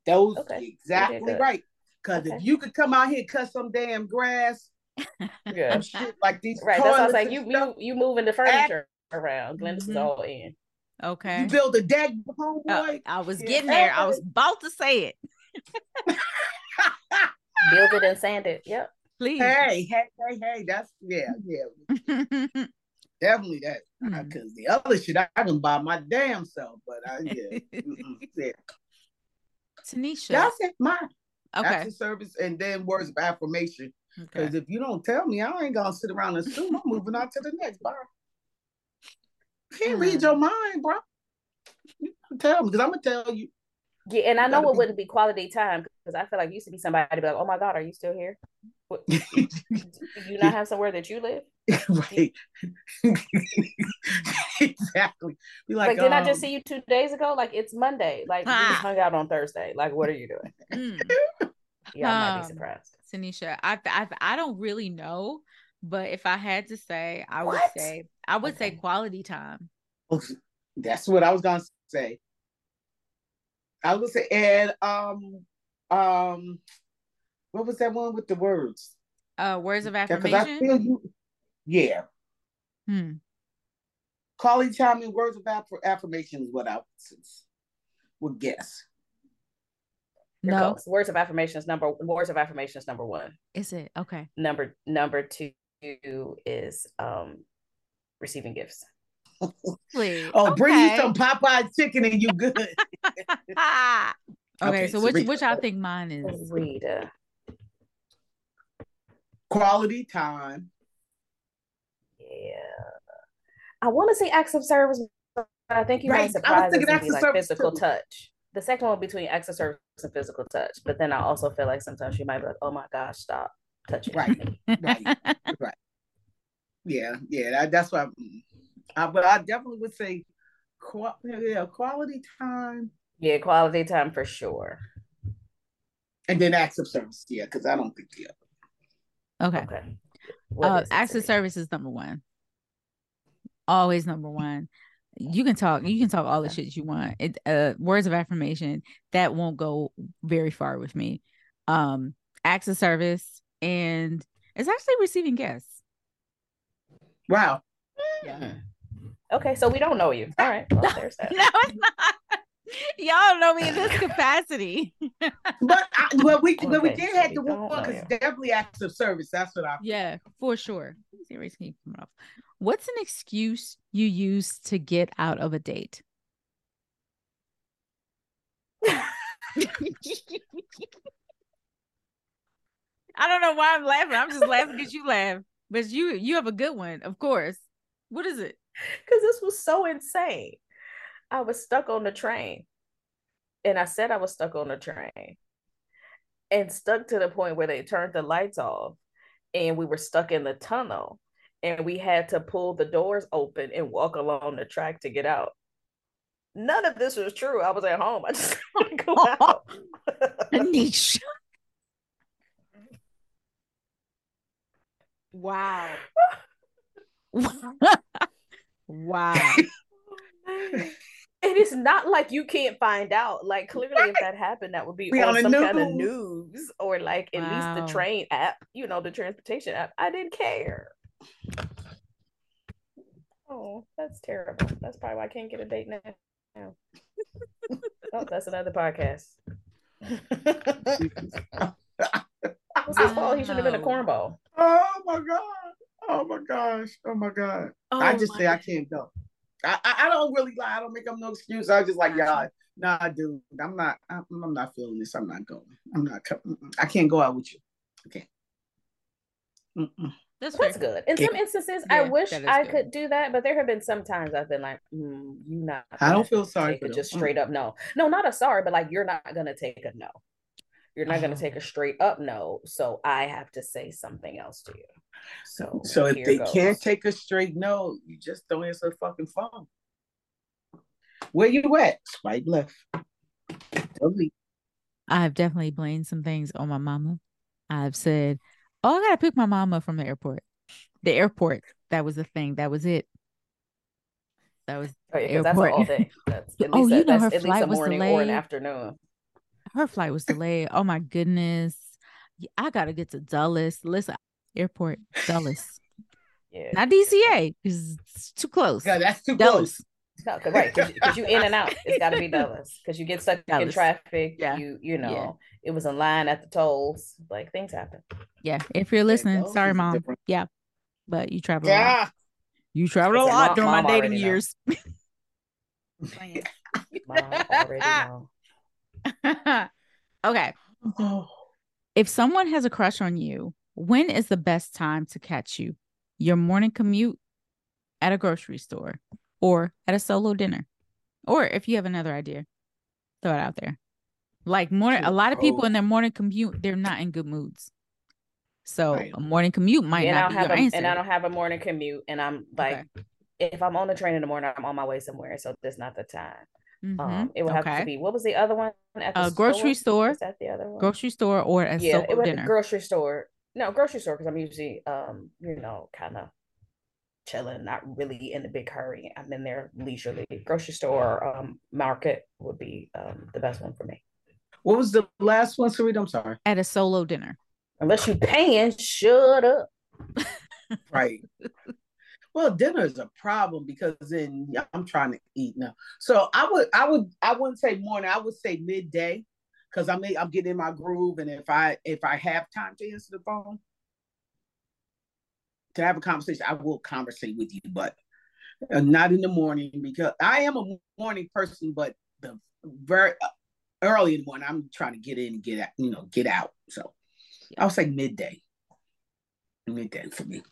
Those Okay, exactly right. Because Okay. if you could come out here and cut some damn grass Yeah. and shit like these Right. That's why I was toilets like, you stuff, you you moving the furniture around. Glennis is Mhm. all in. Okay. you build a deck, Uh, homeboy. I was Yeah. getting there. I was about to say it. Build it and sand it. Yep. Please. hey, hey, hey, hey. That's yeah, yeah. Definitely that. Mm. Because the other shit I can buy my damn self. But I yeah. yeah. Tanisha. That's it. My okay. acts of service and then words of affirmation. Because okay. if you don't tell me, I ain't gonna sit around and assume I'm moving on to the next bar. Can't read Mm. your mind, bro. You Tell me, because I'm gonna tell you. Yeah, and I know it be- wouldn't be quality time because I feel like you used to be somebody to be like, "Oh my God, are you still here? What, do you not have somewhere that you live?" right. exactly. Be Like, like, didn't I just um, see you two days ago? Like, it's Monday. Like, we Ah. just hung out on Thursday. Like, what are you doing? Mm. Yeah, I might Um, be surprised. Tanisha, I, I I don't really know, but if I had to say, I would say I would say quality time. That's what I was gonna say. I was say and um um what was that one with the words? Uh words of Yeah, 'cause I affirmation. feel you. Yeah. Hmm. Quality time and words of aff- affirmation is what I would, guess. You're No. close. Words of affirmation is number words of affirmation is number one. Is it? Okay. Number number two is um receiving gifts. Please. Oh, bring you some Popeye chicken and you good. okay, Okay, so which read which. I think mine is. Rita. Quality time. Yeah. I want to say acts of service, but I think you Right, might was surprise us thinking and acts be of like service physical too. touch. The second one between acts of service and physical touch. But then I also feel like sometimes you might be like, oh my gosh, stop touching Right. me. Right. Yeah, yeah, that, that's what. mm. I, but I definitely would say, qua- yeah, quality time, Yeah, quality time for sure. and then acts of service. Yeah, because I don't think yeah. okay. Okay. What Uh is it, acts of Serena? service is number one. Always number one. You can talk, you can talk all the shit you want. It uh words of affirmation, that won't go very far with me. Um acts of service and it's actually receiving guests. Wow. Hmm. Okay, so we don't know you. All right. Well, there's that. No, it's not. Y'all know me in this capacity. But I, well, we but we did so have we the don't one because definitely acts of service. That's what I. yeah, for sure. Let me see keep coming off. What's an excuse you use to get out of a date? I don't know why I'm laughing. I'm just laughing because you laugh. But you you have a good one, of course. What is it? Because this was so insane. I was stuck on the train. And I said I was stuck on the train. And stuck to the point where they turned the lights off. And we were stuck in the tunnel. And we had to pull the doors open and walk along the track to get out. None of this was true. I was at home. I just want to go out. Anisha. Wow. wow. Oh, And it's not like you can't find out. Like clearly, if that happened, that would be Be on, on the some kind of news. news or like at least the train app, you know, the transportation app. I didn't care. Oh, that's terrible. That's probably why I can't get a date now. oh, that's another podcast. What's his fault? He should have been a cornball. Oh my god! Oh my gosh! Oh my god! I just say I can't go. I, I I don't really lie. I don't make up no excuse. I just like y'all. Nah, dude, I'm not. I'm, I'm not feeling this. I'm not going. I'm not. co- mm-mm. I can't go out with you. Okay. Mm-mm. That's That's good. In Yeah. some instances, I wish I good. could do that, but there have been some times I've been like, mm, "You not." I don't feel sorry take for just straight up no. No, not a sorry, but like you're not gonna take a no. You're not gonna Oh. take a straight up no. So I have to say something else to you. So So if they goes. can't take a straight no, you just don't answer the fucking phone. Where you at? Swipe left. Delete. I've definitely blamed some things on my mama. I've said, "Oh, I gotta pick my mama from the airport." The airport. That was the thing. That was it. That was Oh, yeah, 'cause that's airport. all day. That's at Oh, least, you know that's her at least flight a was morning or an delayed. afternoon. Her flight was delayed. Oh my goodness. I gotta get to Dulles. Listen, airport, Dulles. Yeah. Not DCA. It's it's too close. Yeah, that's too Dulles. close. No, 'cause- right, because you in and out. It's got to be Dulles because you get stuck in traffic. Yeah. You you Yeah. know it was a line at the tolls. Like things happen. Yeah. If you're listening, Dulles sorry, mom. different. Yeah. But you travel a lot. Yeah. You traveled a lot Mom- during my dating years. Mom already know. okay. Oh, If someone has a crush on you, when is the best time to catch you? Your morning commute at a grocery store or at a solo dinner? Or if you have another idea, throw it out there. Like morning, a lot of people in their morning commute, they're not in good moods. So Right. a morning commute might and not I be don't have your a, answer. and I don't have a morning commute, and I'm like, Okay. if I'm on the train in the morning, I'm on my way somewhere, so that's not the time. Mhm. Um, it would have to be what was the other one at the A grocery store, Was that the other one? grocery store or a yeah, it was dinner. grocery store. No, grocery store because I'm usually um, you know, kind of chilling, not really in a big hurry. I'm in there leisurely. Grocery store, um, market would be um, the best one for me. What was the last one, Sarita? I'm sorry. At a solo dinner. Unless you're paying, shut up. right. Well, dinner is a problem because then I'm trying to eat now. So I would, I would, I wouldn't say morning. I would say midday because I'm I'm getting in my groove, and if I if I have time to answer the phone to have a conversation, I will conversate with you, but uh, not in the morning because I am a morning person, but the very uh, early in the morning I'm trying to get in and get out, you know, get out. So I'll say midday, midday for me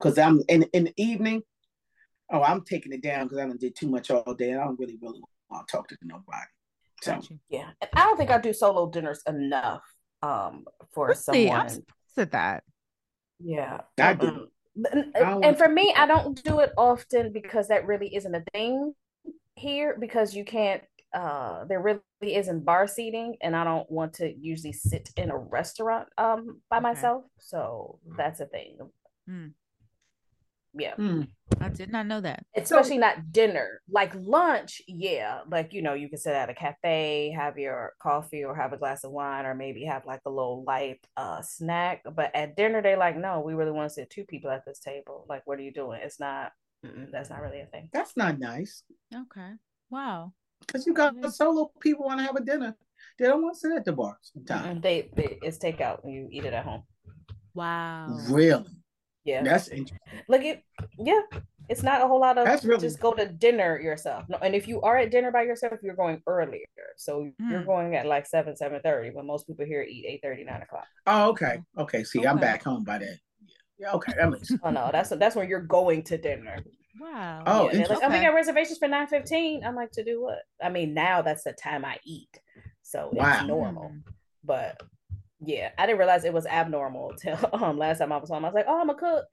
because I'm in in the evening. Oh, I'm taking it down because I don't did too much all day. I don't really really want to talk to nobody. So yeah, and I don't think I do solo dinners enough um for really? someone. I said that. Yeah, I do. And, and for me, I don't do it often because that really isn't a thing here because you can't uh there really isn't bar seating and I don't want to usually sit in a restaurant um by okay. myself. So that's a thing. Mm. Yeah. Mm, I did not know that. Especially so, not dinner. Like lunch, yeah. Like, you know, you can sit at a cafe, have your coffee or have a glass of wine, or maybe have like a little light uh snack. But at dinner, they like, no, we really want to sit two people at this table. Like, what are you doing? It's not, that's not really a thing. That's not nice. Okay. Wow. Because you got mm-hmm. solo people want to have a dinner. They don't want to sit at the bar sometimes. They, they, it's takeout. And you eat it at home. Wow. Really? Yeah. That's interesting. Like it yeah. It's not a whole lot of That's really... just go to dinner yourself. No, and if you are at dinner by yourself, you're going earlier. So mm. you're going at like seven, seven thirty, but most people here eat eight thirty, nine o'clock. Oh, okay. Okay. See, okay. I'm back home by then. Yeah, okay. That makes sense. oh no, that's that's when you're going to dinner. Wow. Oh, yeah, like, okay. oh, we got reservations for nine fifteen. I'm like, to do what? I mean, now that's the time I eat, so wow. it's normal. But yeah, I didn't realize it was abnormal till um last time I was home. I was like, oh, I'm a cook.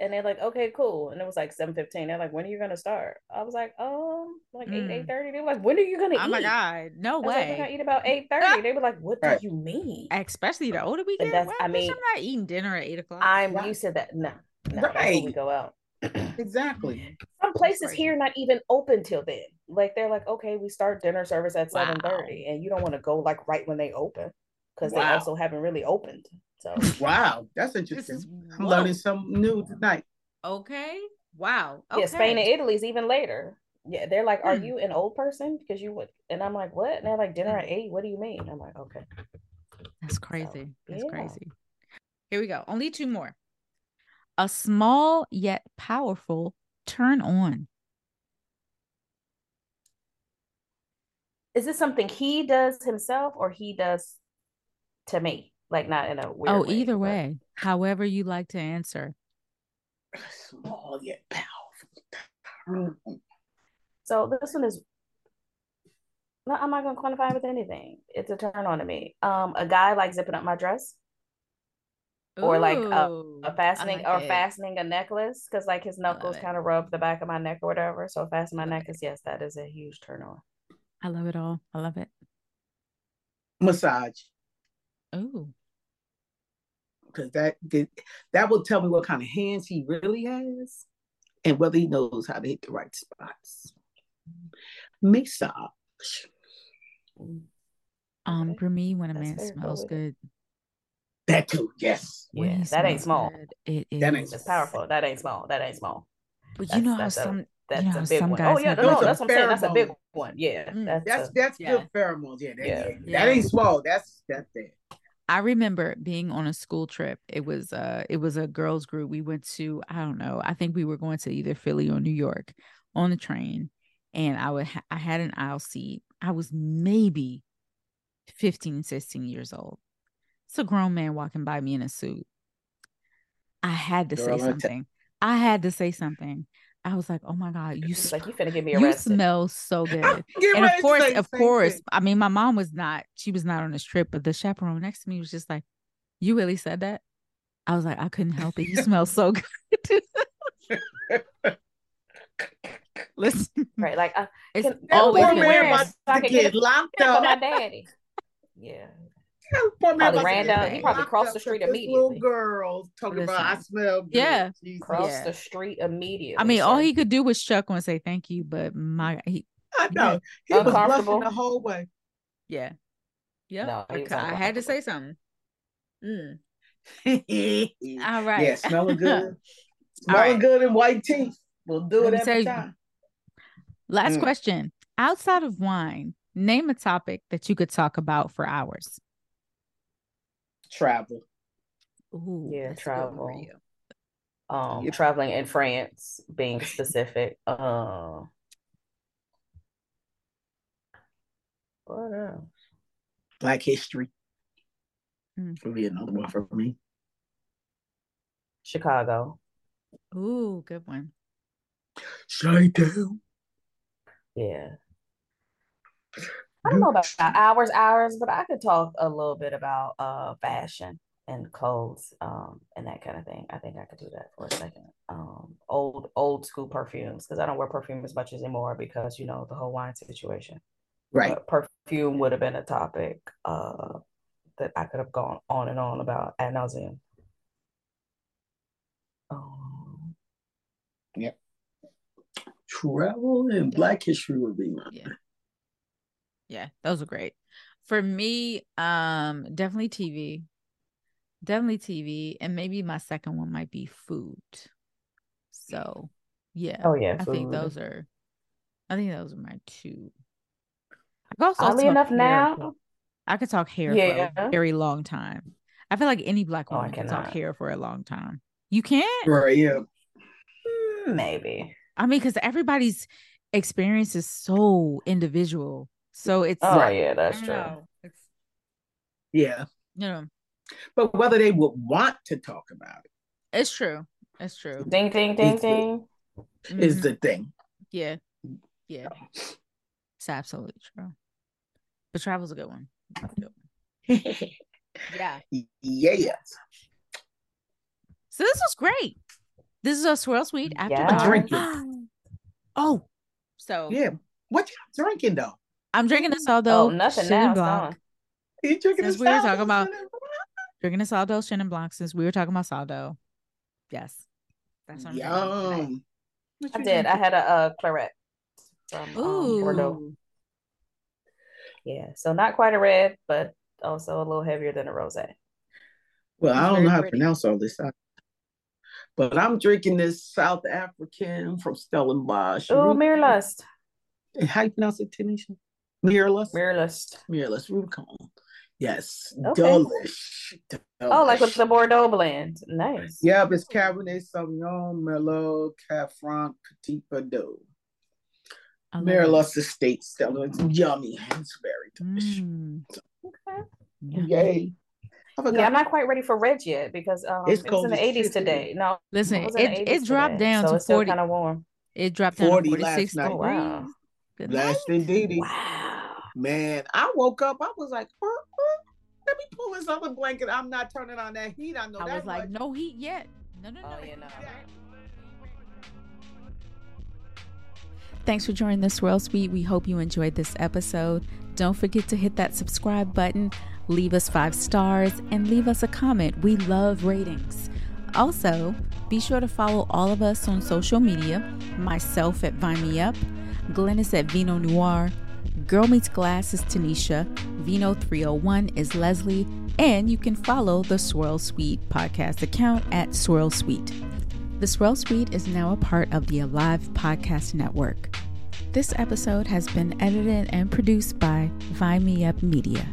And they're like, okay, cool. And it was like 7.15. They're like, when are you gonna start? I was like, um, like mm. 8, 8 30. They were like, when are you gonna oh eat? Oh my god, no way. Like, We're gonna eat about 8 30. they were like, what right. do you mean? Especially the older we get. That's, I mean, I'm not eating dinner at 8 o'clock. I'm right. used to that. No, no right. we go out. exactly. Some places here not even open till then. Like they're like, okay, we start dinner service at wow. 7 30, and you don't want to go like right when they open because wow. they also haven't really opened. So wow, that's interesting. Is, I'm learning something new tonight. Okay. Wow. Okay. Yeah, Spain and Italy's even later. Yeah, they're like, "Are hmm. you an old person?" Because you would, and I'm like, "What?" And they're like, "Dinner at eight. What do you mean?" I'm like, "Okay." That's crazy. So, That's yeah. crazy. Here we go. Only two more. A small yet powerful turn on. Is this something he does himself or he does to me? Like not in a weird way. Oh, way, either but... way. However you like to answer. Small yet powerful. So this one is no, I'm not gonna quantify with anything. It's a turn on to me. Um, a guy like zipping up my dress. Ooh, or like a, a fastening like or it. fastening a necklace because like his knuckles kind of rub the back of my neck or whatever. So fasten my necklace, yes, that is a huge turn on. I love it all. I love it. Massage. Oh. Because that that will tell me what kind of hands he really has and whether he knows how to hit the right spots. Massage. Um, for me, when a man smells good. That too, yes. Yeah, that ain't small. Good, it is. That ain't it's powerful. That ain't small. That ain't small. But that's, you know how some that's you know, a big some one. Guys oh yeah, no, no, that's what I'm saying. That's a big one. Yeah, mm. that's that's, a, that's yeah. good pheromones. Yeah, that, yeah. yeah. that ain't small. That's that's it. I remember being on a school trip. It was uh it was a girls group. We went to I don't know. I think we were going to either Philly or New York on the train and I would ha- I had an aisle seat. I was maybe 15 16 years old. It's a grown man walking by me in a suit. I had to Girl, say something. T- I had to say something. I was like, "Oh my god, you sm- like you finna get me arrested. You smell so good." and of course, of course, thing. I mean, my mom was not. She was not on this trip, but the chaperone next to me was just like, "You really said that?" I was like, "I couldn't help it. You smell so good." Listen, right? Like, uh, it's always been about so to get locked up. My daddy. Yeah. Probably ran down. He probably crossed the street immediately. Little girls talking Listen. about I smell good. Yeah. Jesus. Crossed Yeah. the street immediately. I mean, all he could do was chuckle and say thank you, but my he I know. He was blushing the whole way. yeah. Yeah. No, I, he was I had to say something. Mm. All right. Yeah, smelling good. All smelling right. good and white teeth. We'll do Let it me every say- time. Last Mm. question. Outside of wine, name a topic that you could talk about for hours. Travel. Ooh, Yeah, that's a good travel. you. um Yep. traveling in France, being specific. Uh, what else? Black history. Mm. Would be another one for me. Chicago. Ooh, good one. Shine down. Yeah. I don't know about hours, hours, but I could talk a little bit about uh fashion and clothes, um, and that kind of thing. I think I could do that for a second. Um, old old school perfumes because I don't wear perfume as much anymore because you know the whole wine situation. Right. But perfume would have been a topic uh that I could have gone on and on about ad nauseum. Um, yep. Travel and black history would be one. Yeah. Yeah, those are great. For me, um, definitely TV. Definitely TV. And maybe my second one might be food. So yeah. oh yeah, I think those are I think those are my two. I could also Oddly talk enough, hair now I could talk hair for a very long time. I feel like any black Oh, woman can talk hair for a long time. You can't? Right, yeah. Mm, maybe. I mean, because everybody's experience is so individual. So it's Oh like, yeah, that's true. know. It's Yeah. you know, But whether they would want to talk about it it's true. It's true. Ding ding ding It's ding. is Mhm. the thing. yeah. Yeah. It's absolutely true. But travel's a good one. It's a good one. Yeah. yes. So this was great. This is a Swirl Suite after Yeah. Drinking. oh, so Yeah. What you drinking though? I'm drinking a Saldo Oh, nothing Chenin now. It's Blanc. You drinking Since we were talking about- Chenin Blanc? Drinking a Saldo Chenin Blanc since we were talking about Saldo. Yes. That's what I'm. Yum. What I you did. I had a, uh claret from um, Bordeaux. Yeah, so not quite a red, but also a little heavier than a rosé. Well, It's I don't know how to pronounce all this. But I'm drinking this South African from Stellenbosch. Oh, Rubicon. Meerlust. How you pronounce it, Tanisha? Meerlust? Meerlust. Meerlust Rubicon. Yes. Okay. Delish. Oh, like with the Bordeaux blend. Nice. Yep, it's Cabernet Sauvignon, Merlot, Cab Franc, Petit Verdot. I it. Meerlust Estate Stella. It's yummy. It's very delicious. Mm. Okay. Yay. I forgot. Yeah, I'm not quite ready for red yet because um, It's it was in the 80s today. today. No, Listen, it was in the it it dropped today, down so to it's still 40. kind of warm. It dropped down 40 to last 46 night. Oh, wow. degrees. Good Blast night. indeed. Wow. Man, I woke up. I was like, "Uh, uh, let me pull this other blanket. I'm not turning on that heat. I know I that was like, much. no heat yet. No, no, no. Oh, yeah, no. Thanks for joining the Swirl Suite. We hope you enjoyed this episode. Don't forget to hit that subscribe button, leave us five stars, and leave us a comment. We love ratings. Also, be sure to follow all of us on social media myself at Vine Me Up, Glennis at Vino Noir, Girl Meets Glass is Tanisha, Vino 301 is Leslie, and you can follow the Swirl Suite podcast account at Swirl Suite. The Swirl Suite is now a part of the Alive Podcast Network. This episode has been edited and produced by Vine Me Up Media.